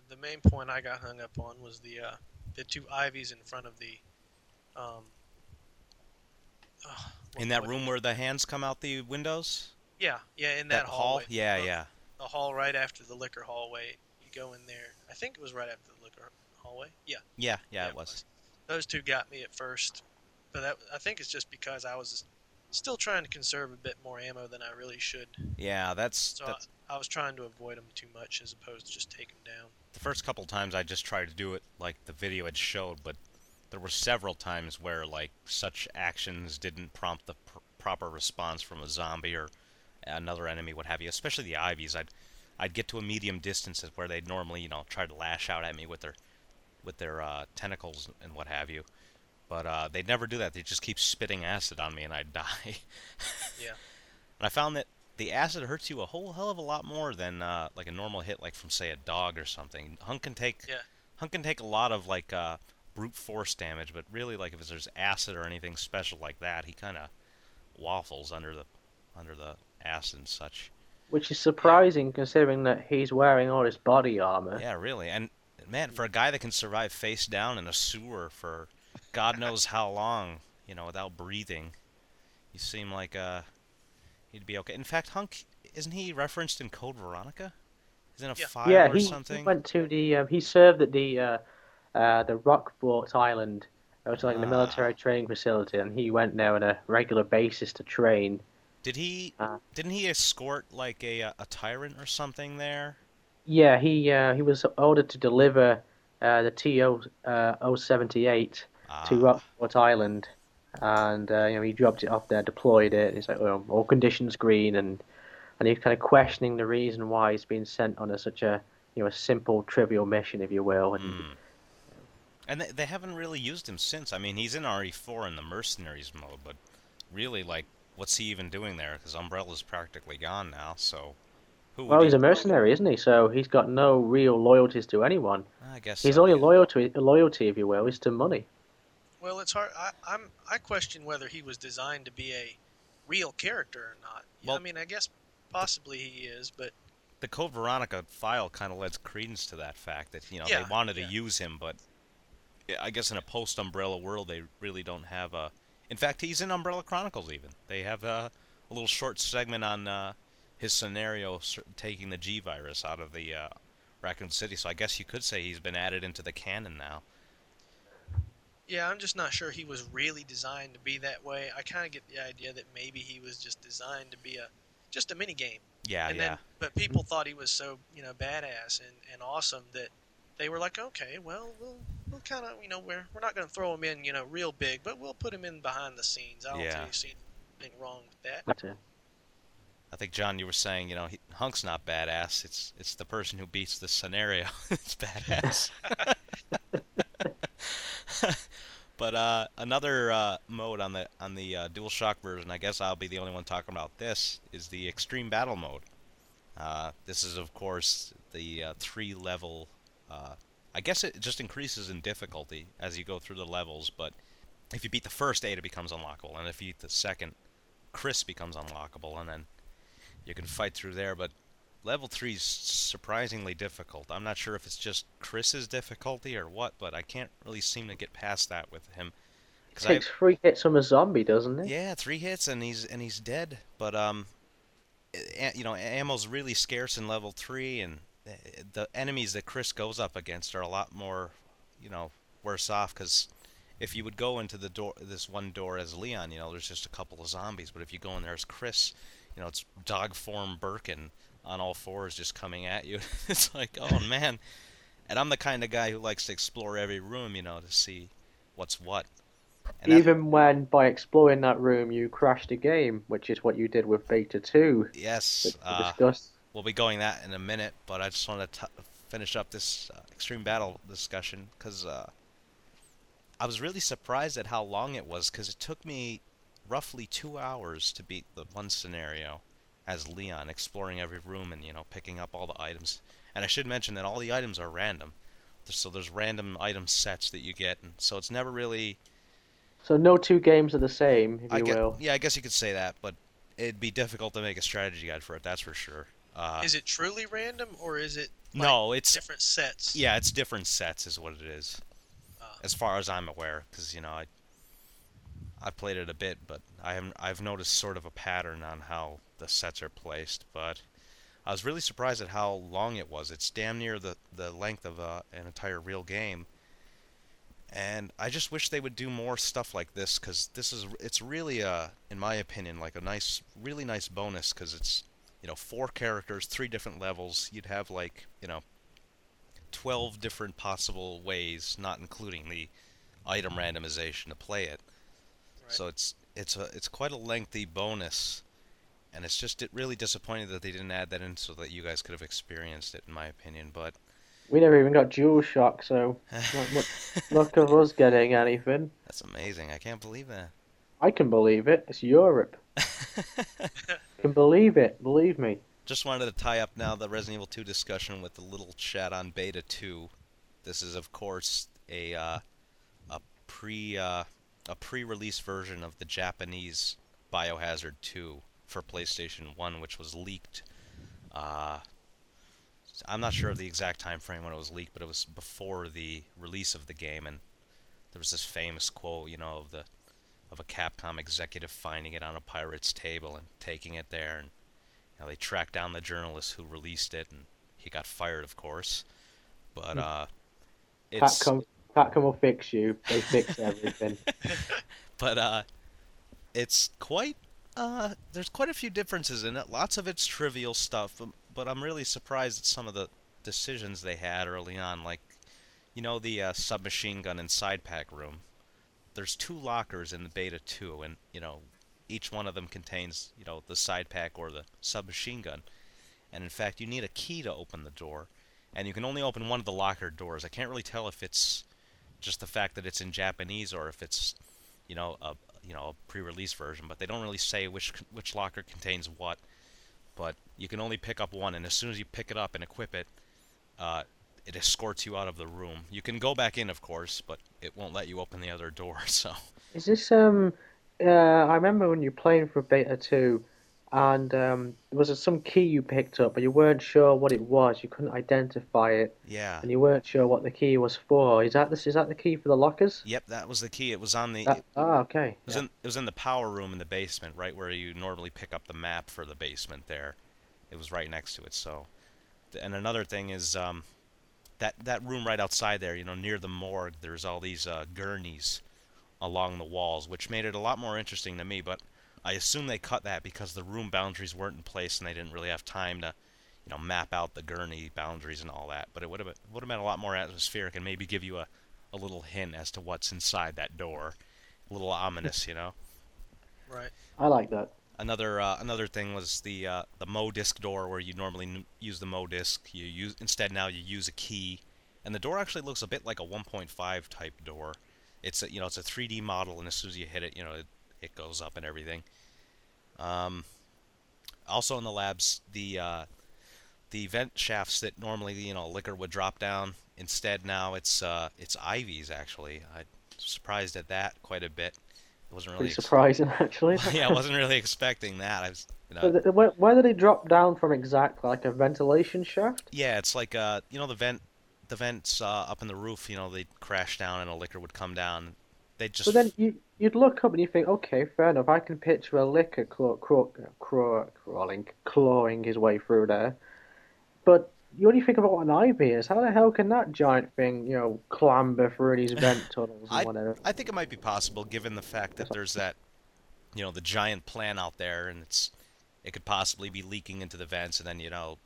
The main point I got hung up on was the uh, the two ivies in front of the um, uh, In that room where the hands come out the windows? Yeah, yeah, in that, hall? hallway. Yeah, the, yeah. The hall right after the licker hallway. You go in there. I think it was right after the licker hallway. Yeah. Yeah, yeah, it was. Those two got me at first, but that, I think it's just because I was still trying to conserve a bit more ammo than I really should. Yeah, that's, So that's I, I was trying to avoid them too much as opposed to just take them down. the first couple times I just tried to do it like the video had showed, but there were several times where like such actions didn't prompt the pr- proper response from a zombie or another enemy, what have you. Especially the ivies, I'd I'd get to a medium distance where they'd normally you know try to lash out at me with their with their uh, tentacles and what have you. But uh, they'd never do that. They'd just keep spitting acid on me, and I'd die. Yeah. And I found that the acid hurts you a whole hell of a lot more than uh, like a normal hit, like from say a dog or something. Hunk can take Yeah. Hunk can take a lot of like uh, brute force damage, but really like if there's acid or anything special like that, he kind of waffles under the under the acid and such. Which is surprising considering that he's wearing all his body armor. Yeah, really. And man, for a guy that can survive face down in a sewer for God knows how long, you know, without breathing, you seem like uh, he'd be okay. In fact, Hunk isn't he referenced in Code Veronica? Isn't it a Yeah. file yeah, or he, he went to the. Um, he served at the uh, uh, the Rockfort Island. It was like the Ah. military training facility, and he went there on a regular basis to train. Did he? Uh, didn't he escort like a a tyrant or something there? Yeah, he uh, he was ordered to deliver uh, the TO uh, 078 Ah, to Rockfort Island, and uh, you know he dropped it off there, deployed it. He's like, well, all conditions green, and and he's kind of questioning the reason why he's been sent on a such a you know a simple, trivial mission, if you will. And mm. And they, they haven't really used him since. I mean, he's in RE4 in the mercenaries mode, but really, like, what's he even doing there? Because Umbrella's practically gone now. So, who? well, he's he- a mercenary, isn't he? So he's got no real loyalties to anyone. I guess His so, only yeah. loyalty, loyalty, if you will, is to money. Well, it's hard. I, I'm I question whether he was designed to be a real character or not. Well- I mean, I guess possibly he is, but the Code Veronica file kind of lends credence to that fact that you know Yeah, they wanted yeah. to use him, but I guess in a post Umbrella world they really don't have a. In fact, he's in Umbrella Chronicles even. They have a, a little short segment on uh, his scenario taking the G virus out of the uh, Raccoon City. So I guess you could say he's been added into the canon now. yeah, I'm just not sure he was really designed to be that way. I kind of get the idea that maybe he was just designed to be a just a mini game. Yeah, and yeah. then but people thought he was so you know badass and, and awesome that they were like okay well we'll we'll kind of you know we're we're not going to throw him in you know real big but we'll put him in behind the scenes i don't Yeah. really see anything wrong with that But, uh, I think John, you were saying, you know, he, Hunk's not badass. It's it's the person who beats the scenario. it's badass. but uh, another uh, mode on the on the uh, DualShock version, I guess I'll be the only one talking about this, is the extreme battle mode. Uh, this is, of course, the uh, three level. I guess it just increases in difficulty as you go through the levels, but if you beat the first, Ada becomes unlockable, and if you beat the second, Chris becomes unlockable, and then you can fight through there. But level three is surprisingly difficult. I'm not sure if it's just Chris's difficulty or what, but I can't really seem to get past that with him. 'Cause I- Takes three hits from a zombie, doesn't it? yeah, three hits and he's and he's dead. But um, a- you know, ammo's really scarce in level three, and the enemies that Chris goes up against are a lot more, you know, worse off. Because if you would go into the door, this one door as Leon, you know, there's just a couple of zombies. But if you go in there as Chris, you know, it's dog form Birkin on all fours just coming at you. it's like, oh man. And I'm the kind of guy who likes to explore every room, you know, to see what's what. And that- Even when by exploring that room you crashed a game, which is what you did with Beta 2 yes, that uh, discussed. We'll be going that in a minute, but I just want to finish up this uh, extreme battle discussion because uh, I was really surprised at how long it was because it took me roughly two hours to beat the one scenario as Leon, exploring every room and you know picking up all the items. And I should mention that all the items are random, so there's random item sets that you get, and so it's never really. So no two games are the same, if I you will. yeah, I guess you could say that, but it'd be difficult to make a strategy guide for it. That's for sure. Uh, Is it truly random or is it like, no, it's different sets? Yeah, it's different sets, is what it is, Ah. as far as I'm aware. Because you know, I I played it a bit, but I have I've noticed sort of a pattern on how the sets are placed. But I was really surprised at how long it was. It's damn near the the length of a, an entire real game. And I just wish they would do more stuff like this, because this is it's really a, in my opinion, like a nice, really nice bonus, because it's you know four characters, three different levels. You'd have like you know 12 different possible ways, not including the item randomization to play it. Right. So it's it's a it's quite a lengthy bonus, and it's just it really disappointing that they didn't add that in so that you guys could have experienced it, in my opinion. But We never even got Dual Shock, so not much luck of us getting anything. that's amazing. I can't believe that. I can believe it. It's Europe. Can believe it. Believe me. Just wanted to tie up now the Resident Evil 2 discussion with a little chat on Beta 2. This is, of course, a uh, a pre uh, a pre-release version of the Japanese Biohazard 2 for PlayStation 1, which was leaked. Uh, I'm not sure of the exact time frame when it was leaked, but it was before the release of the game, and there was this famous quote, you know, of the of a Capcom executive finding it on a pirate's table and taking it there, and you know, they tracked down the journalist who released it, and he got fired, of course. But uh, it's Capcom, Capcom will fix you. They fix everything. but uh, it's quite uh, there's quite a few differences in it. Lots of it's trivial stuff, um, but I'm really surprised at some of the decisions they had early on. Like, you know, the uh, submachine gun and side pack room. There's two lockers in the beta 2, and you know, each one of them contains you know the side pack or the submachine gun. And in fact, you need a key to open the door, and you can only open one of the locker doors. I can't really tell if it's just the fact that it's in Japanese or if it's you know a you know a pre-release version, but they don't really say which which locker contains what. But you can only pick up one, and as soon as you pick it up and equip it, uh, it escorts you out of the room. You can go back in, of course, but it won't let you open the other door. So Is this um? Uh, I remember when you were playing for Beta Two, and um, was there some key you picked up, but you weren't sure what it was. You couldn't identify it, yeah, and you weren't sure what the key was for. Is that this? Is that the key for the lockers? yep, that was the key. It was on the That, ah, okay. It was, in, it was in the power room in the basement, right where you normally pick up the map for the basement there. It was right next to it, so. And another thing is, um, that, that room right outside there, you know, near the morgue, there's all these uh, gurneys along the walls, which made it a lot more interesting to me, but I assume they cut that because the room boundaries weren't in place and they didn't really have time to, you know, map out the gurney boundaries and all that. But it would have been, would have been a lot more atmospheric and maybe give you a, a little hint as to what's inside that door. A little ominous, you know. Right. I like that. Another uh, another thing was the uh, the Mo disc door where you normally n- use the Mo disc. You use instead now you use a key, and the door actually looks a bit like a 1.5 type door. It's a, you know it's a 3D model, and as soon as you hit it, you know it, it goes up and everything. Um, also in the labs, the uh, the vent shafts that normally you know licker would drop down. Instead, now it's uh, it's ivies actually. I'm surprised at that quite a bit. Wasn't really Pretty surprising, actually. yeah, I wasn't really expecting that. I was, you know, So where, where did it drop down from exactly? Like a ventilation shaft? yeah, it's like uh, you know the vent, the vents uh, up in the roof. You know, they crash down and a licker would come down. They just But then you, you'd look up and you think, okay, fair enough. I can picture a licker claw, craw, crawling, clawing his way through there. But you only think about what an ivy is. How the hell can that giant thing, you know, clamber through these vent tunnels and whatever? I think it might be possible given the fact that there's that, you know, the giant plant out there, and it's it could possibly be leaking into the vents and then you know,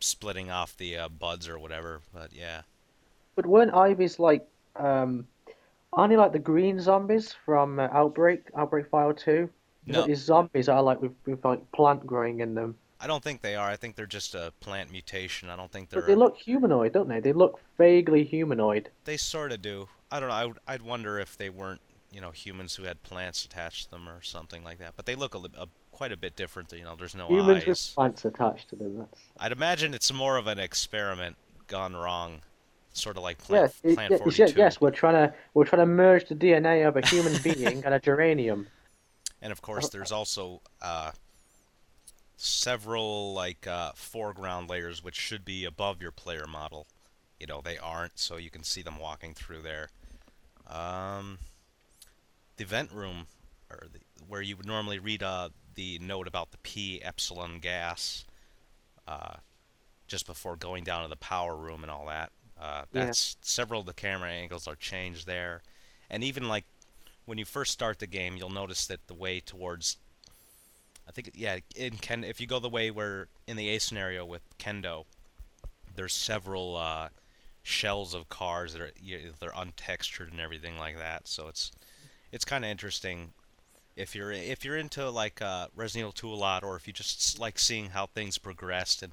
splitting off the uh, buds or whatever. But yeah, But weren't ivies like, um, aren't they like the green zombies from uh, Outbreak, Outbreak File 2? No. these zombies are like with, with like plant growing in them. I don't think they are. I think they're just a plant mutation. I don't think they're. But they look humanoid, don't they? They look vaguely humanoid. They sort of do. I don't know. I would, I'd wonder if they weren't, you know, humans who had plants attached to them or something like that. But they look a, a quite a bit different. You know, there's no Humans eyes. with plants attached to them. That's... I'd imagine it's more of an experiment gone wrong, sort of like Plant, Yes, Plant yes, 42. yes, yes, we're trying to we're trying to merge the DNA of a human being and a geranium. And of course, there's also uh, several like uh, foreground layers which should be above your player model. You know, they aren't, so you can see them walking through there. Um, the vent room, or the, where you would normally read uh, the note about the P epsilon gas, uh, just before going down to the power room and all that. Uh, Yeah. that's several of the camera angles are changed there, and even like when you first start the game, you'll notice that the way towards I think yeah, in Ken if you go the way where in the A scenario with Kendo, there's several uh, shells of cars that are you they're untextured and everything like that. So it's it's kind of interesting if you're if you're into like uh, Resident Evil 2 a lot, or if you just like seeing how things progressed and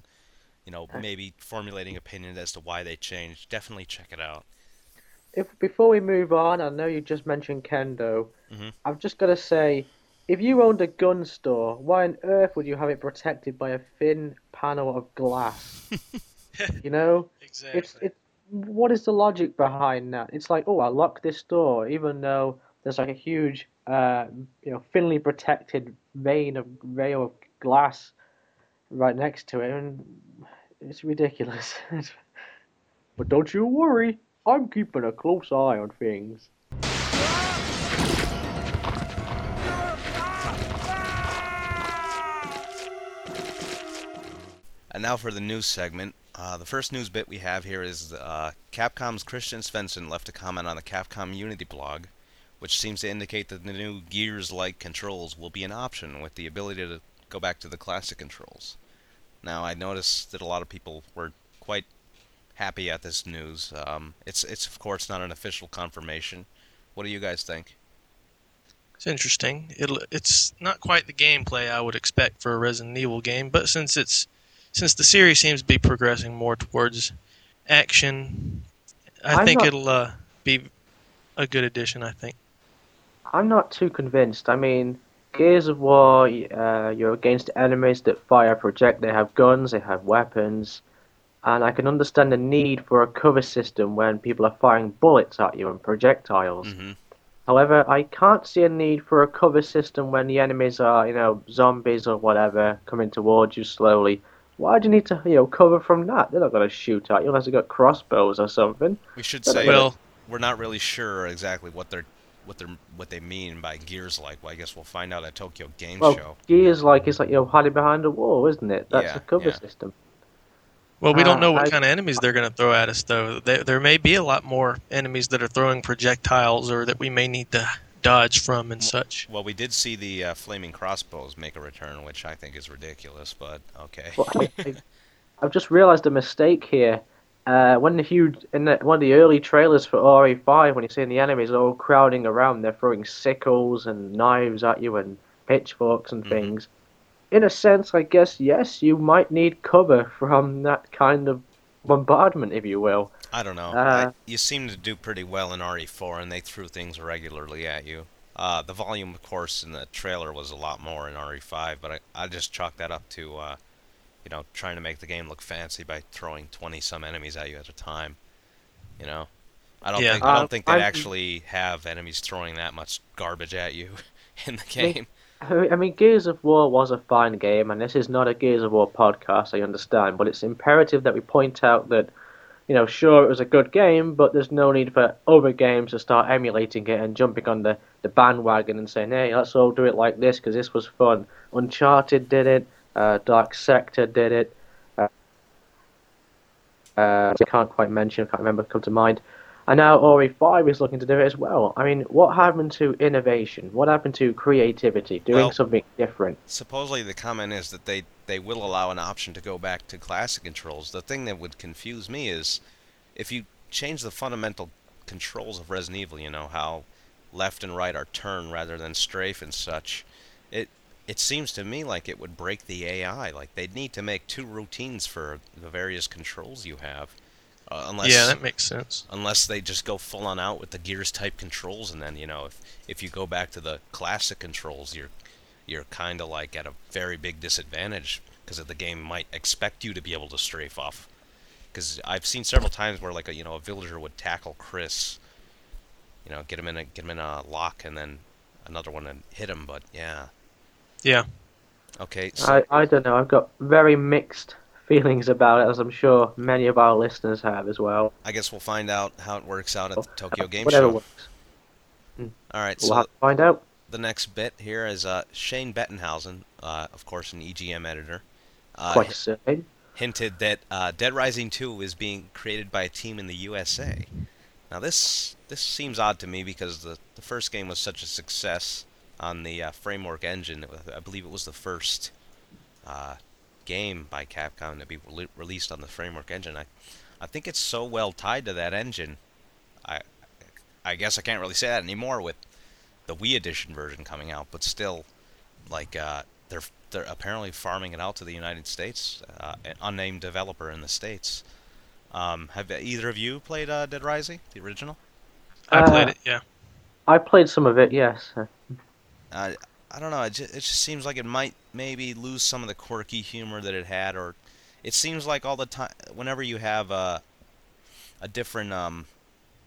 you know maybe formulating opinion as to why they changed. Definitely check it out. If before we move on, I know you just mentioned kendo. Mhm. I've just got to say, if you owned a gun store, why on earth would you have it protected by a thin panel of glass? you know, Exactly. it's it. What is the logic behind that? It's like, oh, I locked this door, even though there's like a huge, uh, you know, thinly protected vein of rail of glass right next to it, and it's ridiculous. but don't you worry, I'm keeping a close eye on things. And now for the news segment. Uh, the first news bit we have here is uh, Capcom's Christian Svensson left a comment on the Capcom Unity blog, which seems to indicate that the new Gears-like controls will be an option with the ability to go back to the classic controls. Now, I noticed that a lot of people were quite happy at this news. Um, it's, it's of course not an official confirmation. What do you guys think? It's interesting. It'll, it's not quite the gameplay I would expect for a Resident Evil game, but since it's since the series seems to be progressing more towards action, I I'm think not- it'll uh, be a good addition. I think. I'm not too convinced. I mean, Gears of War, uh, you're against enemies that fire project. They have guns, they have weapons, and I can understand the need for a cover system when people are firing bullets at you and projectiles. hmm However, I can't see a need for a cover system when the enemies are, you know, zombies or whatever coming towards you slowly. Why do you need to, you know, cover from that? They're not going to shoot at you unless they've got crossbows or something. We should But, say Well- we're not really sure exactly what they're what they're what they mean by gears like. Well, I guess we'll find out at Tokyo Game Well, Show. Gears like it's like you know hiding behind a wall, isn't it? That's Yeah, a cover yeah. system. Well, we don't Uh, know what I- kind of enemies they're going to throw at us, though. There, there may be a lot more enemies that are throwing projectiles, or that we may need to dodge from and such. Well, we did see the uh, flaming crossbows make a return, which I think is ridiculous, but okay. Well, I, I, I've just realised a mistake here. Uh, when the huge in the, one of the early trailers for RE5, when you're seeing the enemies all crowding around, they're throwing sickles and knives at you and pitchforks and Mhm. things. In a sense, I guess yes, you might need cover from that kind of bombardment, if you will. I don't know. Uh, I, you seem to do pretty well in RE4, and they threw things regularly at you. Uh, the volume, of course, in the trailer was a lot more in RE5, but I, I just chalked that up to uh, you know, trying to make the game look fancy by throwing 20 some enemies at you at a time. You know, I don't Yeah. think I don't Uh, think they I'm- actually have enemies throwing that much garbage at you in the game. I mean, Gears of War was a fine game, and this is not a Gears of War podcast, I understand, but it's imperative that we point out that, you know, sure, it was a good game, but there's no need for other games to start emulating it and jumping on the, the bandwagon and saying, hey, let's all do it like this because this was fun. Uncharted did it, uh, Dark Sector did it, uh, uh, I can't quite mention, I can't remember, come to mind. And now RE5 is looking to do it as well. I mean, what happened to innovation? What happened to creativity? Doing Well- something different? Supposedly the comment is that they they will allow an option to go back to classic controls. The thing that would confuse me is if you change the fundamental controls of Resident Evil, you know how left and right are turn rather than strafe and such. It it seems to me like it would break the AI. Like they'd need to make two routines for the various controls you have, uh, unless yeah, that makes sense. unless they just go full on out with the gears type controls and then you know if if you go back to the classic controls you're you're kind of like at a very big disadvantage because the game might expect you to be able to strafe off because I've seen several times where like a you know a villager would tackle Chris you know get him in a get him in a lock and then another one and hit him but yeah Yeah. okay so I, I don't know. I've got very mixed feelings about it, as I'm sure many of our listeners have as well. I guess we'll find out how it works out at the Tokyo Game Show. Whatever Show works. all right We'll so have to find out. the next bit here is uh, Shane Bettenhausen, uh, of course, an EGM editor, uh, Quite certain. hinted that uh, Dead Rising 2 is being created by a team in the USA. Now this this seems odd to me because the the first game was such a success on the uh, Framework engine. Was, I believe it was the first uh, game by Capcom to be rele released on the Framework engine. I I think it's so well tied to that engine. I I guess I can't really say that anymore with the Wii Edition version coming out, but still, like uh, they're they're apparently farming it out to the United States, uh, an unnamed developer in the states. Um, have either of you played uh, Dead Rising, the original? I played Uh, it. Yeah. I played some of it, yes. Uh, I don't know. It just, it just seems like it might maybe lose some of the quirky humor that it had, or it seems like all the time whenever you have a a different um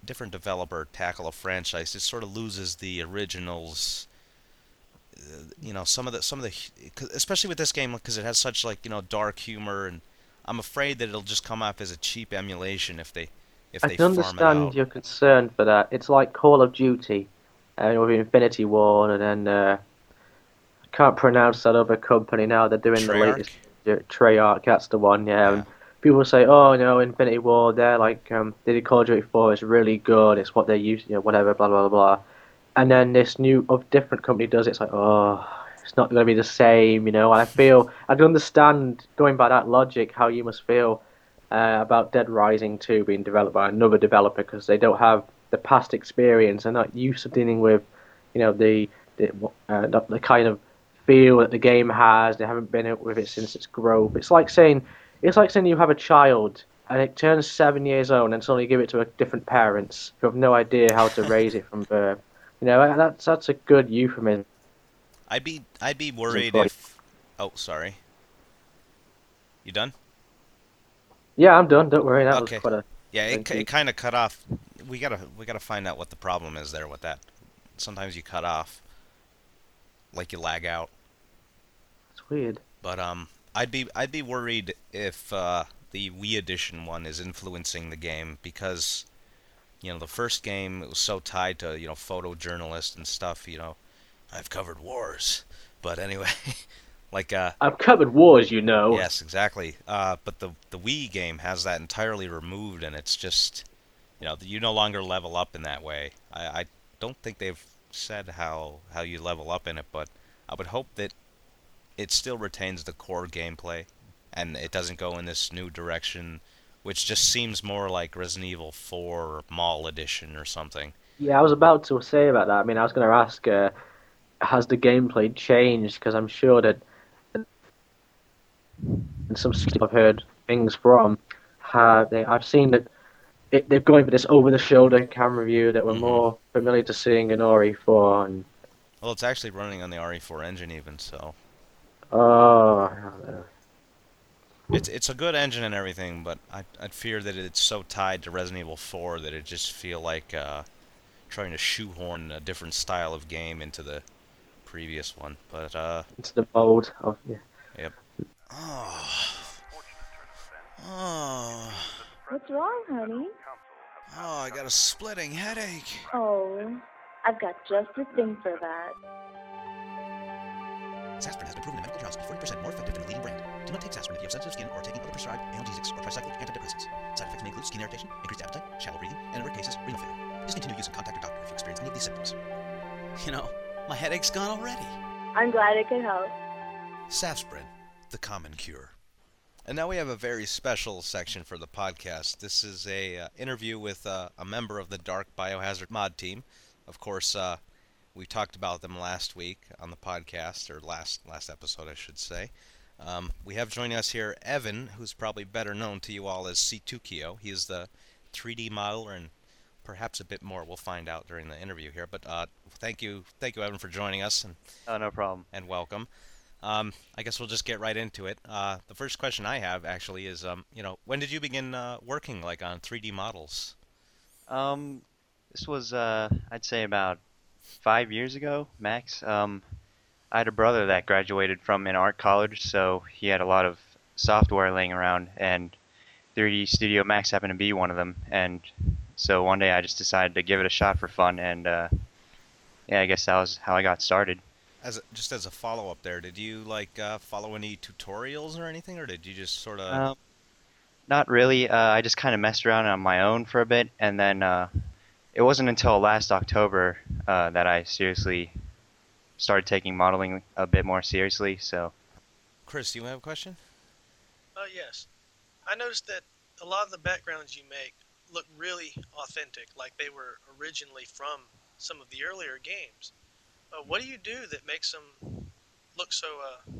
different developer tackle a franchise, it sort of loses the originals. uh, You know, some of the some of the, especially with this game because it has such like you know dark humor, and I'm afraid that it'll just come off as a cheap emulation if they if I they can it understand your concern for that. It's like Call of Duty, uh, with Infinity Ward, and then uh, I can't pronounce that other company now. They're doing the latest Treyarch. That's the one. Yeah. Yeah. And people say, "Oh, no, Infinity Ward. They're like um, they did Call of Duty 4. It's really good. It's what they use. You know, whatever. Blah blah blah blah." And then this new of different company does it. It's like, oh, it's not going to be the same. You know. And I feel I can understand going by that logic how you must feel uh, about Dead Rising 2 being developed by another developer because they don't have the past experience and not used to dealing with, you know, the the, uh, the, the kind of feel that the game has. They haven't been with it since its growth. It's like saying, it's like saying you have a child and it turns seven years old and suddenly give it to a different parents who have no idea how to raise it from birth. You know, that's that's a good euphemism. I'd be I'd be worried if. Oh, sorry. You done? Yeah, I'm done. Don't worry. That Okay. was quite a. Yeah, it, you. it kind of cut off. We gotta we gotta find out what the problem is there with that. Sometimes you cut off, like you lag out. It's weird. But um, I'd be I'd be worried if uh, the Wii Edition one is influencing the game because, you know, the first game it was so tied to you know photojournalists and stuff. You know, I've covered wars, but anyway, like uh, I've covered wars, you know. Yes, exactly. Uh, but the the Wii game has that entirely removed, and it's just, you know, you no longer level up in that way. I, I don't think they've said how how you level up in it, but I would hope that it still retains the core gameplay, and it doesn't go in this new direction, which just seems more like Resident Evil 4 Mall Edition or something. Yeah, I was about to say about that. I mean, I was going to ask, uh, has the gameplay changed? Because I'm sure that and some people I've heard things from, have they, I've seen that it, they're going for this over-the-shoulder camera view that we're Mhm. more familiar to seeing in RE4. And Well, it's actually running on the RE4 engine even, so oh, I don't know. It's it's a good engine and everything, but I I fear that it's so tied to Resident Evil 4 that it just feel like uh, trying to shoehorn a different style of game into the previous one. But uh, It's the mold of yeah. Yep. Oh, oh, What's wrong, honey? oh, I got a splitting headache. Oh, I've got just the thing for that. Aspirin has been proven in medical trials to be 40% more effective than a leading brand. Do not take aspirin if you have sensitive skin or are taking other prescribed analgesics or tricyclic antidepressants. Side effects may include skin irritation, increased appetite, shallow breathing, and in rare cases, renal failure. Discontinue use and contact your doctor if you experience any of these symptoms. You know, my headache's gone already. I'm glad I could help. Safsprin, the common cure. And now we have a very special section for the podcast. This is a uh, interview with uh, a member of the Dark Biohazard mod team. Of course, uh, we talked about them last week on the podcast, or last last episode, I should say. Um, we have joining us here Evan, who's probably better known to you all as C2Kyo. He is the 3D modeler and perhaps a bit more. We'll find out during the interview here. But uh, thank you, thank you, Evan, for joining us. And Oh, no problem. and welcome. Um, I guess we'll just get right into it. Uh, the first question I have actually is, um, you know, when did you begin uh, working like on 3D models? Um, this was, uh, I'd say about five years ago, max. Um, I had a brother that graduated from an art college, so he had a lot of software laying around, and 3D Studio Max happened to be one of them. And so one day I just decided to give it a shot for fun, and uh, yeah, I guess that was how I got started. As a, just as a follow up, there, did you like uh, follow any tutorials or anything, or did you just sort of? Um, not really. Uh, I just kind of messed around on my own for a bit, and then uh, it wasn't until last October uh, that I seriously started taking modeling a bit more seriously. So, Chris, do you have a question? Uh, yes. I noticed that a lot of the backgrounds you make look really authentic, like they were originally from some of the earlier games. Uh, what do you do that makes them look so uh,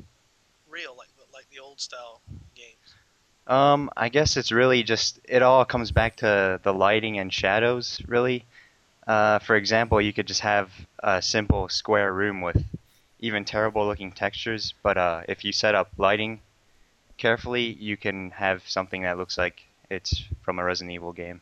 real, like the, like the old style games? um, I guess it's really just it all comes back to the lighting and shadows, really. Uh, for example, you could just have a simple square room with even terrible looking textures, but uh, if you set up lighting carefully, you can have something that looks like it's from a Resident Evil game.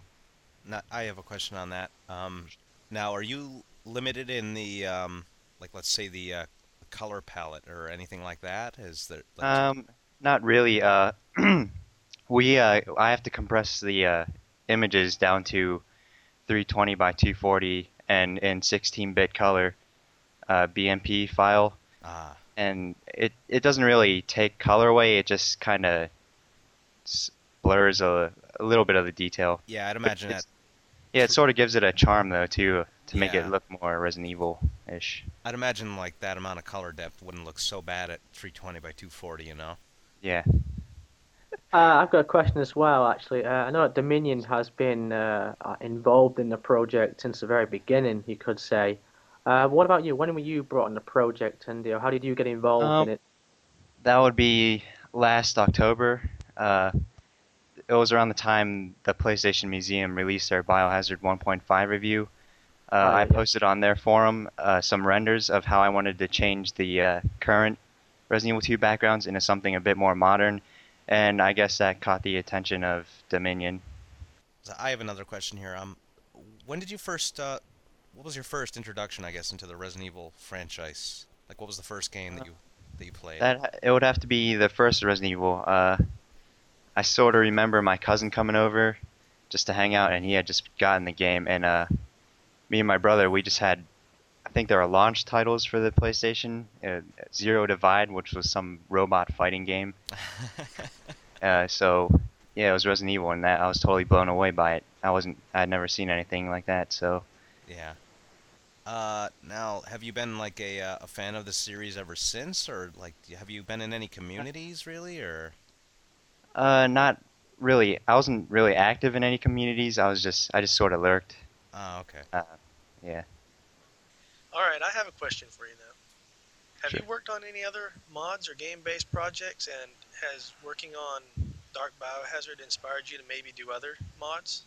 Not, I have a question on that. Um, now, are you limited in the, um, like, let's say the uh, color palette or anything like that? Is there? Like, Um, not really. Uh, we uh, I have to compress the uh, images down to 320 by 240 and in 16-bit color uh, BMP file, ah, and it it doesn't really take color away. It just kind of blurs a, a little bit of the detail. yeah, I'd imagine that. Yeah, it sort of gives it a charm though too to make Yeah. it look more Resident Evil-ish. I'd imagine like that amount of color depth wouldn't look so bad at 320 by 240, you know. Yeah. Uh, I've got a question as well, actually. Uh, I know that Dominion has been uh, uh, involved in the project since the very beginning, you could say. Uh, what about you? When were you brought on the project, and you know, how did you get involved Um, in it? That would be last October. Uh, it was around the time the PlayStation Museum released their Biohazard 1.5 review. Uh, Oh, I posted on their forum uh, some renders of how I wanted to change the uh, current Resident Evil 2 backgrounds into something a bit more modern, and I guess that caught the attention of Dominion. So I have another question here. Um, when did you first? Uh, what was your first introduction, I guess, into the Resident Evil franchise? Like, what was the first game that you that you played? That it would have to be the first Resident Evil. Uh, I sort of remember my cousin coming over just to hang out, and he had just gotten the game, and uh, me and my brother, we just had, I think there are launch titles for the PlayStation, uh, Zero Divide, which was some robot fighting game. Uh, so yeah, it was Resident Evil, and that I was totally blown away by it. I wasn't, I had never seen anything like that, so. yeah. Uh, now, have you been like a uh, a fan of the series ever since, or like have you been in any communities really, or? Uh, not really. I wasn't really active in any communities. I was just, I just sort of lurked. Oh, okay. Yeah. All right, I have a question for you now. Have Sure. you worked on any other mods or game-based projects, and has working on Dark Biohazard inspired you to maybe do other mods?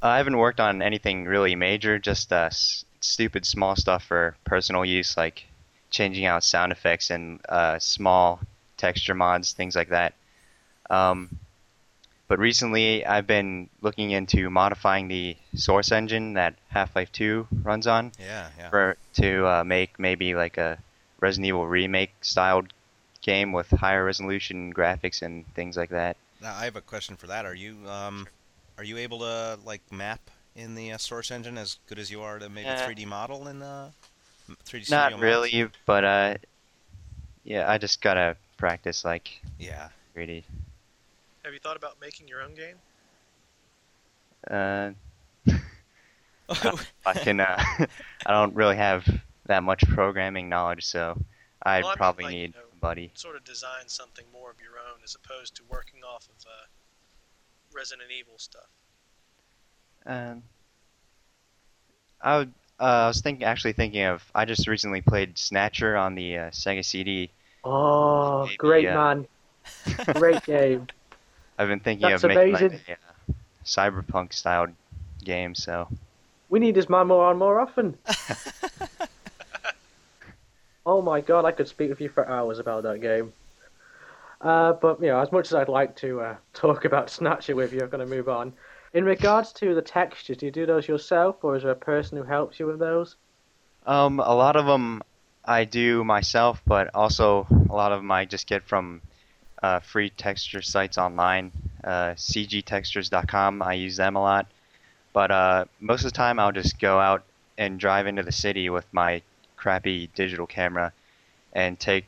I haven't worked on anything really major, just uh, s- stupid small stuff for personal use, like changing out sound effects and uh, small texture mods, things like that. Um, but recently, I've been looking into modifying the source engine that Half-Life 2 runs on Yeah, yeah. for to uh, make maybe like a Resident Evil remake styled game with higher resolution graphics and things like that. Now I have a question for that. Are you um, are you able to like map in the uh, source engine as good as you are to maybe Uh, 3D model in the 3D Not Studio really, but uh, yeah, I just gotta practice like Yeah. 3D. Have you thought about making your own game? Uh, I can. Uh, I don't really have that much programming knowledge, so I'd Well, I mean, probably like, you need know, a buddy. Sort of design something more of your own as opposed to working off of uh, Resident Evil stuff. Um, I would. Uh, I was thinking, actually thinking of. I just recently played Snatcher on the uh, Sega CD. Oh, Maybe, great uh, man. Great game. I've been thinking That's of making like, amazing. a uh, cyberpunk style game. So We need this man more on more often. oh my god, I could speak with you for hours about that game. Uh, but you know, as much as I'd like to uh, talk about Snatcher with you, I'm going to move on. In regards to the textures, do you do those yourself, or is there a person who helps you with those? Um, a lot of them I do myself, but also a lot of them I just get from uh, free texture sites online. Uh, CGTextures.com, I use them a lot. But uh, most of the time, I'll just go out and drive into the city with my crappy digital camera and take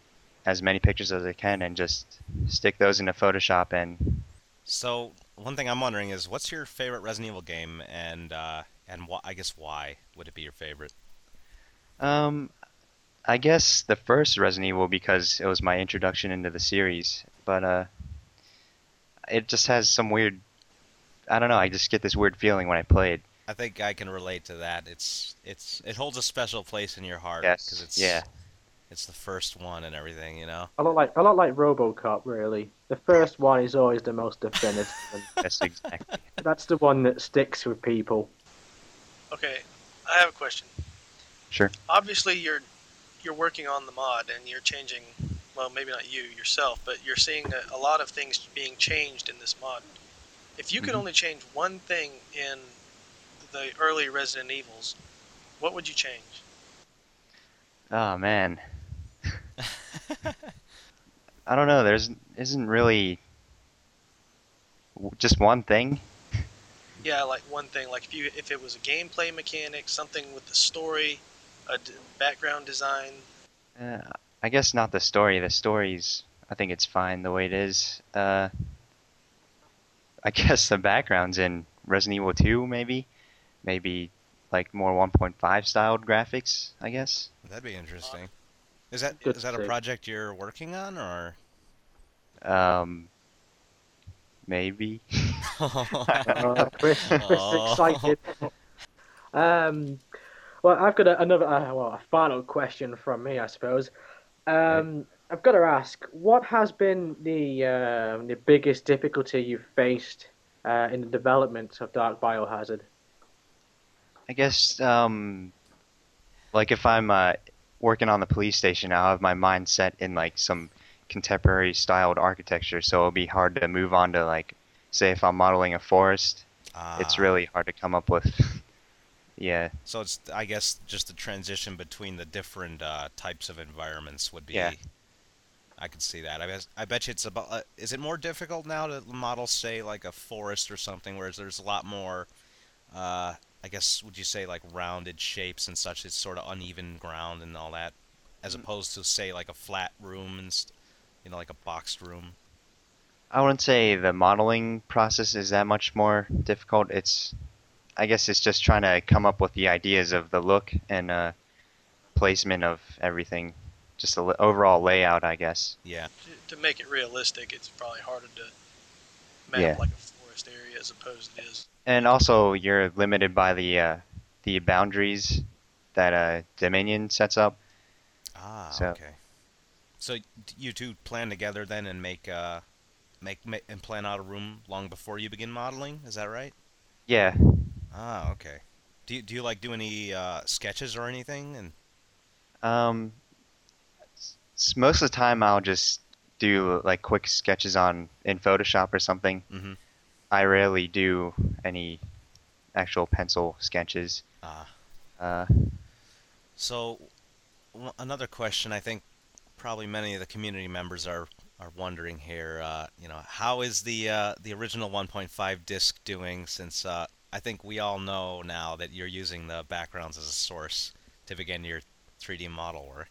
as many pictures as I can and just stick those into Photoshop and So one thing I'm wondering is, what's your favorite Resident Evil game, and uh, and wh- I guess why would it be your favorite? Um, I guess the first Resident Evil because it was my introduction into the series, but uh, it just has some weird. I don't know. I just get this weird feeling when I play it. I think I can relate to that. It's it's it holds a special place in your heart Yes, it's yeah. it's the first one and everything, you know. A lot like a lot like RoboCop, really. The first one is always the most definitive. Yes, exactly. that's the one that sticks with people. Okay, I have a question. Sure. Obviously, you're you're working on the mod and you're changing. Well, maybe not you yourself, but you're seeing a, a lot of things being changed in this mod. If you could Mhm. only change one thing in the early Resident Evils, what would you change? Oh man. I don't know. There's isn't really just one thing. Yeah, like one thing, like if you if it was a gameplay mechanic, something with the story, a d- background design. Uh, I guess not the story. The story's. I think it's fine the way it is. Uh, I guess the backgrounds in Resident Evil 2 maybe, maybe like more 1.5 styled graphics. I guess. That'd be interesting. Is that Good is that a project you're working on or? Um, maybe. Uh, Chris, Chris is excited. Um, well, I've got a, another, uh, well, a final question from me, I suppose. Um, I've got to ask, what has been the uh, the biggest difficulty you've faced uh, in the development of Dark Biohazard? I guess um, like if I'm uh, working on the police station, I'll have my mind set in like some contemporary styled architecture, so it'll be hard to move on to like, say, if I'm modeling a forest, it's Ah, really hard to come up with. yeah, So it's I guess just the transition between the different uh, types of environments would be. Yeah. I could see that. I bet, I bet you it's about. Uh, is it more difficult now to model, say, like a forest or something, whereas there's a lot more. Uh, I guess would you say like rounded shapes and such? It's sort of uneven ground and all that, as Mm. opposed to say like a flat room and st- you know like a boxed room. I wouldn't say the modeling process is that much more difficult. It's, I guess, it's just trying to come up with the ideas of the look and uh, placement of everything, just the overall layout, I guess. Yeah. To, to make it realistic, it's probably harder to map Yeah. like a forest area as opposed to this. And also, you're limited by the uh, the boundaries that uh, Dominion sets up. Ah, So- okay. So you two plan together then and make uh, make ma- and plan out a room long before you begin modeling. Is that right? Yeah, Ah, okay. Do you, do you like do any uh, sketches or anything? And um, most of the time I'll just do like quick sketches on in Photoshop or something. Mhm. I rarely do any actual pencil sketches. Ah. Uh, So, w- another question I think probably many of the community members are are wondering here. Uh, you know, how is the uh, the original 1.5 disc doing? Since uh, I think we all know now that you're using the backgrounds as a source to begin your 3D model work.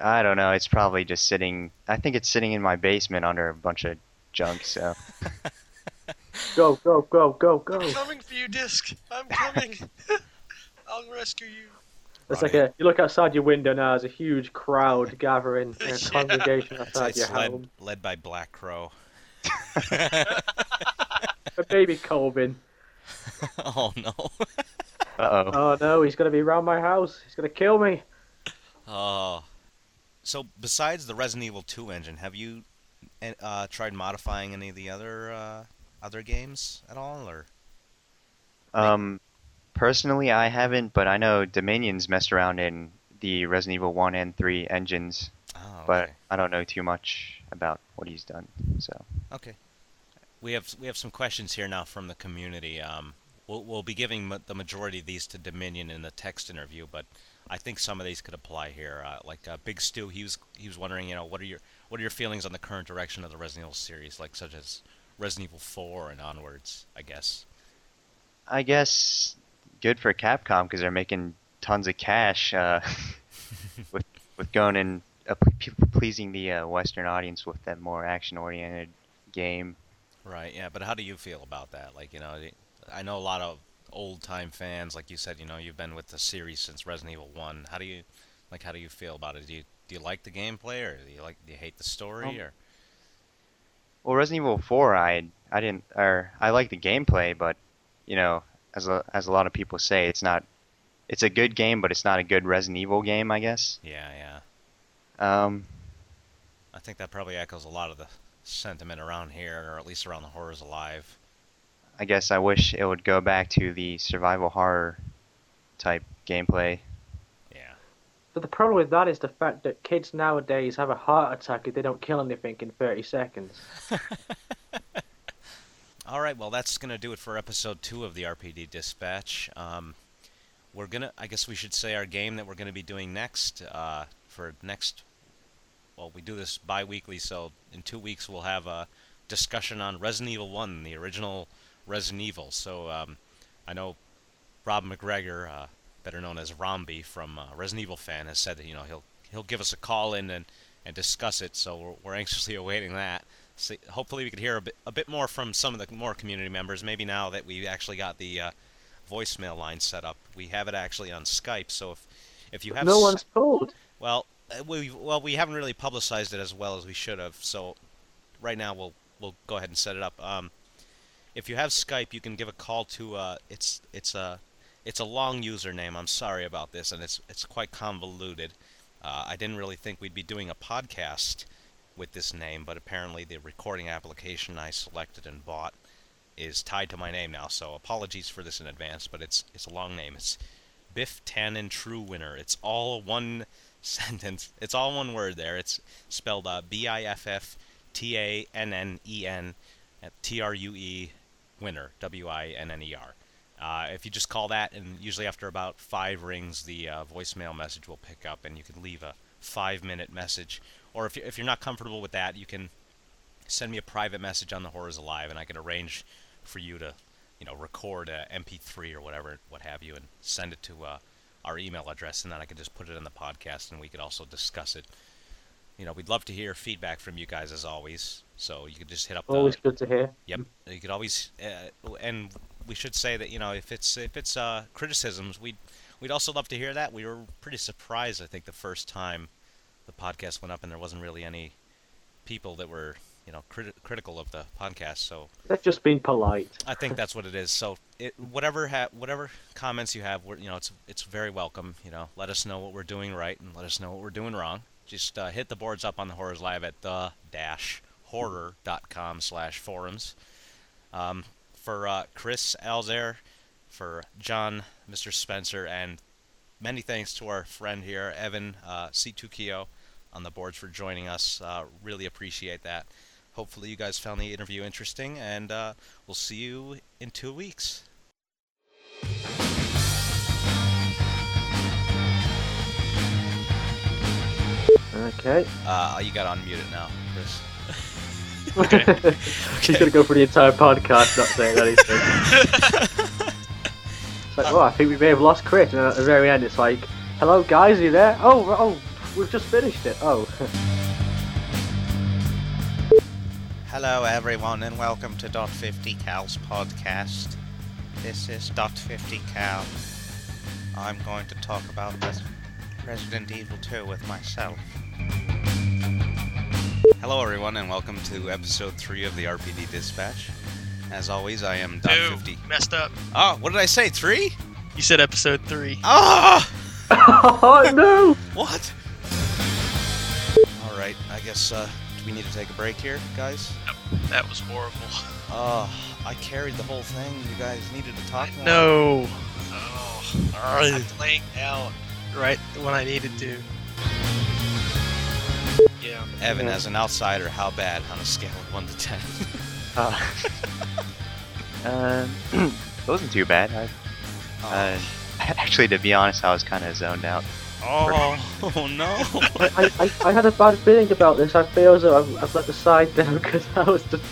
I don't know. It's probably just sitting. I think it's sitting in my basement under a bunch of junk. So Go, go, go, go, go. I'm coming for you, Disc. I'm coming. I'll rescue you. It's like a you look outside your window now. There's a huge crowd gathering in a Yeah. congregation It's, outside your it's led, home. led by Black Crow. A baby Colvin. oh no. uh oh. Oh no, he's gonna be around my house. He's gonna kill me. Oh. So besides the Resident Evil 2 engine, have you eh, uh, tried modifying any of the other uh, other games at all, or? Um, personally, I haven't, but I know Dominion's messed around in the Resident Evil 1 and 3 engines, Oh, but. I don't know too much about what he's done. So Okay. We have we have some questions here now from the community. Um, we'll we'll be giving ma- the majority of these to Dominion in the text interview, but I think some of these could apply here. Uh, like uh, Big Stu, he was he was wondering, you know, what are your what are your feelings on the current direction of the Resident Evil series, like such as Resident Evil 4 and onwards, I guess. I guess good for Capcom because they're making tons of cash uh, with with going and uh, pleasing the uh, Western audience with that more action-oriented game. Right. Yeah. But how do you feel about that? Like, you know, I know a lot of old-time fans, like you said, you know, you've been with the series since Resident Evil One. How do you, like, how do you feel about it? Do you do you like the gameplay, or do you like do you hate the story, Um, or? Well, Resident Evil 4, I I didn't, or I like the gameplay, but you know, as a as a lot of people say, it's not. It's a good game, but it's not a good Resident Evil game, I guess. Yeah. Yeah. Um, I think that probably echoes a lot of the sentiment around here, or at least around the horrors alive. I guess I wish it would go back to the survival horror type gameplay. Yeah. But the problem with that is the fact that kids nowadays have a heart attack if they don't kill anything in 30 seconds. All right, well, that's going to do it for episode two of the RPD Dispatch. Um, we're going to, I guess we should say our game that we're going to be doing next, uh, for next, well, we do this bi weekly, so in two weeks we'll have a discussion on Resident Evil 1, the original Resident Evil. So um, I know Rob McGregor, uh, better known as Romby from uh, Resident Evil fan, has said that, you know, he'll, he'll give us a call in and, and discuss it, so we're, we're anxiously awaiting that see, hopefully we could hear a bit, a bit more from some of the more community members. Maybe now that we actually got the uh, voicemail line set up, we have it actually on Skype. So if if you have no one's told. well, we well we haven't really publicized it as well as we should have. So right now we'll we'll go ahead and set it up. Um, if you have Skype, you can give a call to uh, it's it's a it's a long username. I'm sorry about this, and it's it's quite convoluted. Uh, I didn't really think we'd be doing a podcast with this name, but apparently the recording application I selected and bought is tied to my name now. So apologies for this in advance, but it's it's a long name. It's Biff Tannen True Winner. It's all one sentence. It's all one word there. It's spelled uh, B-I-F-F-T-A-N-N-E-N at T-R-U-E Winner W-I-N-N-E-R. Uh, if you just call that, and usually after about five rings, the uh, voicemail message will pick up, and you can leave a five-minute message. Or if, you, if you're not comfortable with that, you can send me a private message on the Horrors Alive, and I can arrange for you to, you know, record a MP3 or whatever, what have you, and send it to uh, our email address, and then I could just put it in the podcast, and we could also discuss it. You know, we'd love to hear feedback from you guys as always. So you could just hit up the Always good to hear. Yep. You could always, uh, and we should say that you know if it's if it's uh, criticisms, we'd we'd also love to hear that. We were pretty surprised, I think, the first time the podcast went up, and there wasn't really any people that were you know criti- critical of the podcast. So They've just being polite. I think that's what it is. So it, whatever ha- whatever comments you have, we're, you know, it's it's very welcome. You know, let us know what we're doing right and let us know what we're doing wrong. Just uh, hit the boards up on the Horrors Alive at the dash horror.com slash forums. Um, for uh, Chris Alzair, for John, Mr. Spencer, and many thanks to our friend here, Evan uh, C2Kyo, on the boards for joining us. Uh, really appreciate that. Hopefully, you guys found the interview interesting, and uh, we'll see you in two weeks. Okay. Uh, you got to unmute it now, Chris. Okay. He's gonna go for the entire podcast not saying anything. It's like, oh, I think we may have lost Chris, and at the very end, it's like, "Hello, guys, are you there? Oh, oh, we've just finished it. Oh, Hello, everyone, and welcome to Dot 50 Cal's podcast. This is Dot 50 Cal. I'm going to talk about Res- Resident Evil 2 with myself. Hello, everyone, and welcome to episode 3 of the RPD Dispatch. As always, I am Dot Two. 50. Messed up. Oh, what did I say? 3? You said episode three. Ah! oh no! What? Alright, I guess, uh, do we need to take a break here, guys? That was horrible. Oh, I carried the whole thing. You guys needed to talk more. No. Oh, I'm laying out right when I needed to. Yeah. Evan, Yeah. as an outsider, how bad on a scale of 1 to 10? Uh, um, it wasn't too bad. I, Oh. uh, actually, to be honest, I was kind of zoned out. Oh, oh no. I, I, I had a bad feeling about this. I feel as though I've, I've let the side down because I was just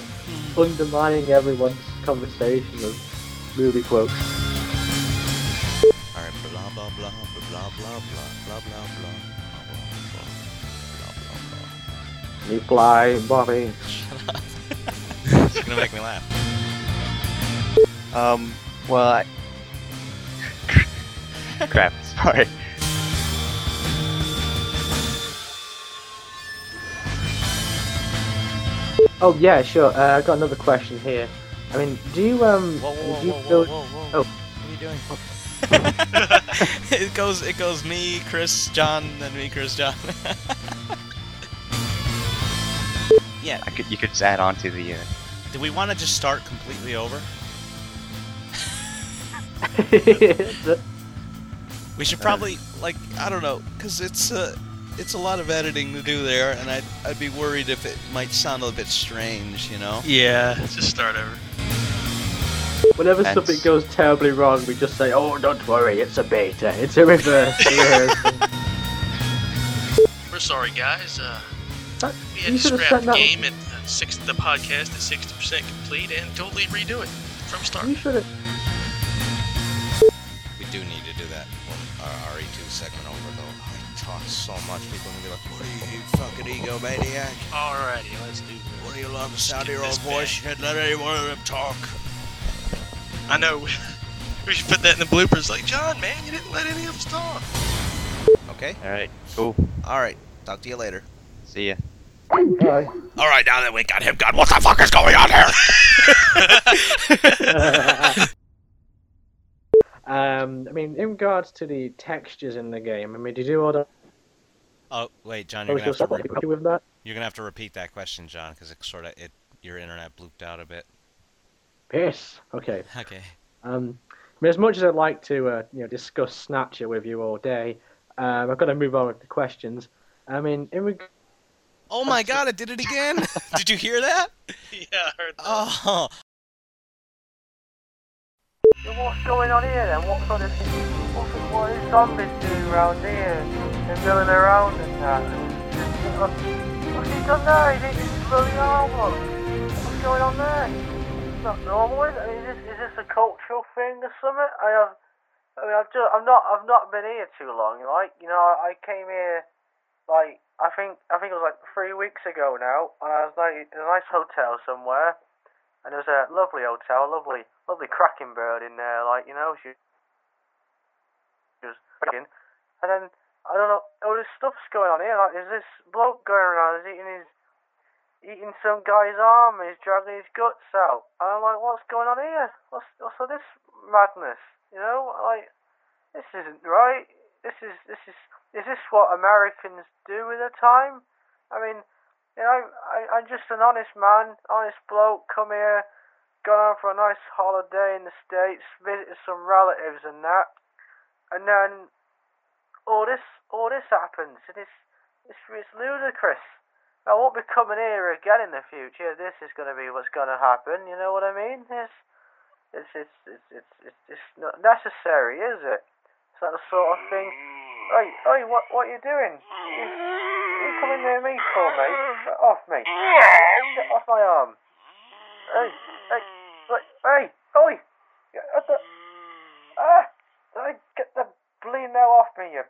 undermining everyone's conversation of movie quotes. Alright, blah blah blah blah blah blah blah blah blah blah blah blah blah You fly, Bobby. blah. It's gonna make me laugh. Um, well, I... crap. Sorry. Oh yeah, sure. Uh, I got another question here. I mean, do you um, Whoa, whoa, do you whoa, whoa, build? whoa, whoa. Oh. What are you doing? it goes, it goes me, Chris, John, then me, Chris, John. yeah. I could, you could just add on to the. Uh, Do we want to just start completely over? We should probably like I don't know, cause it's uh, it's a lot of editing to do there, and I'd I'd be worried if it might sound a bit strange, you know. Yeah. Just start over. Whenever Hence- something goes terribly wrong, we just say, "Oh, don't worry, it's a beta. It's a reverse." We're sorry, guys. Uh, That- we had you to scrap the that. game at uh, six, the podcast at sixty percent complete and totally redo it from start. You should have. We do need to do that for our RE2 segment over though. I talk so much, people are gonna be like, "What are you, you fucking egomaniac? Alrighty, let's do this. What do you love the sound of your own this voice? You can't let any one of them talk." I know. we should put that in the bloopers. Like, John, man, you didn't let any of us talk. Okay. all right. Cool. All right. Talk to you later. See ya. Bye. All right, now that we got him gone, what the fuck is going on here? um, I mean, in regards to the textures in the game, I mean, did you do all that? Oh wait, John, Oh, you're gonna have to still re- with that? you're gonna have to repeat that question, John, because it sort of it your internet blooped out a bit. Piss. Okay. Okay. Um, I mean, as much as I'd like to, uh, you know, discuss Snatcher with you all day, um, I've got to move on with the questions. I mean, in reg- Oh my God! It did it again. did you hear that? yeah, I heard that. Oh. What's going on here then? What sort of what's what is zombies doing around here? They're milling around and that. Uh, what's he done there? He did his bloody arm. What's going on there? It's not normal, is it? Is this, is this a cultural thing or something? I have. I mean, I've just, I've not, I've not been here too long. Like, you know, I, I came here, like, I think, I think it was like three weeks ago now, and I was like in a nice hotel somewhere, and it was a lovely hotel, lovely, lovely cracking bird in there, like, you know, she, was cracking, and then I don't know, all this stuff's going on here. Like, is this bloke going around? Eating his, eating some guy's arm? He's dragging his guts out. And I'm like, what's going on here? What's, what's all this madness? You know, like, this isn't right. This is, this is, is this what Americans do with their time? I mean, you know, I, I'm just an honest man, honest bloke, come here, gone on for a nice holiday in the States, visited some relatives and that, and then all this, all this happens, and it's, It's, it's ludicrous. I won't be coming here again in the future. This is going to be what's going to happen. You know what I mean? It's it's it's it's it's it's, it's not necessary, is it? It's not the sort of thing. Hey, hey, what what you doing? You, you coming near me for, mate? Get off me! Get off my arm! Hey, hey, hey, oi! Get, the, ah! Get the bleeding hell off me, you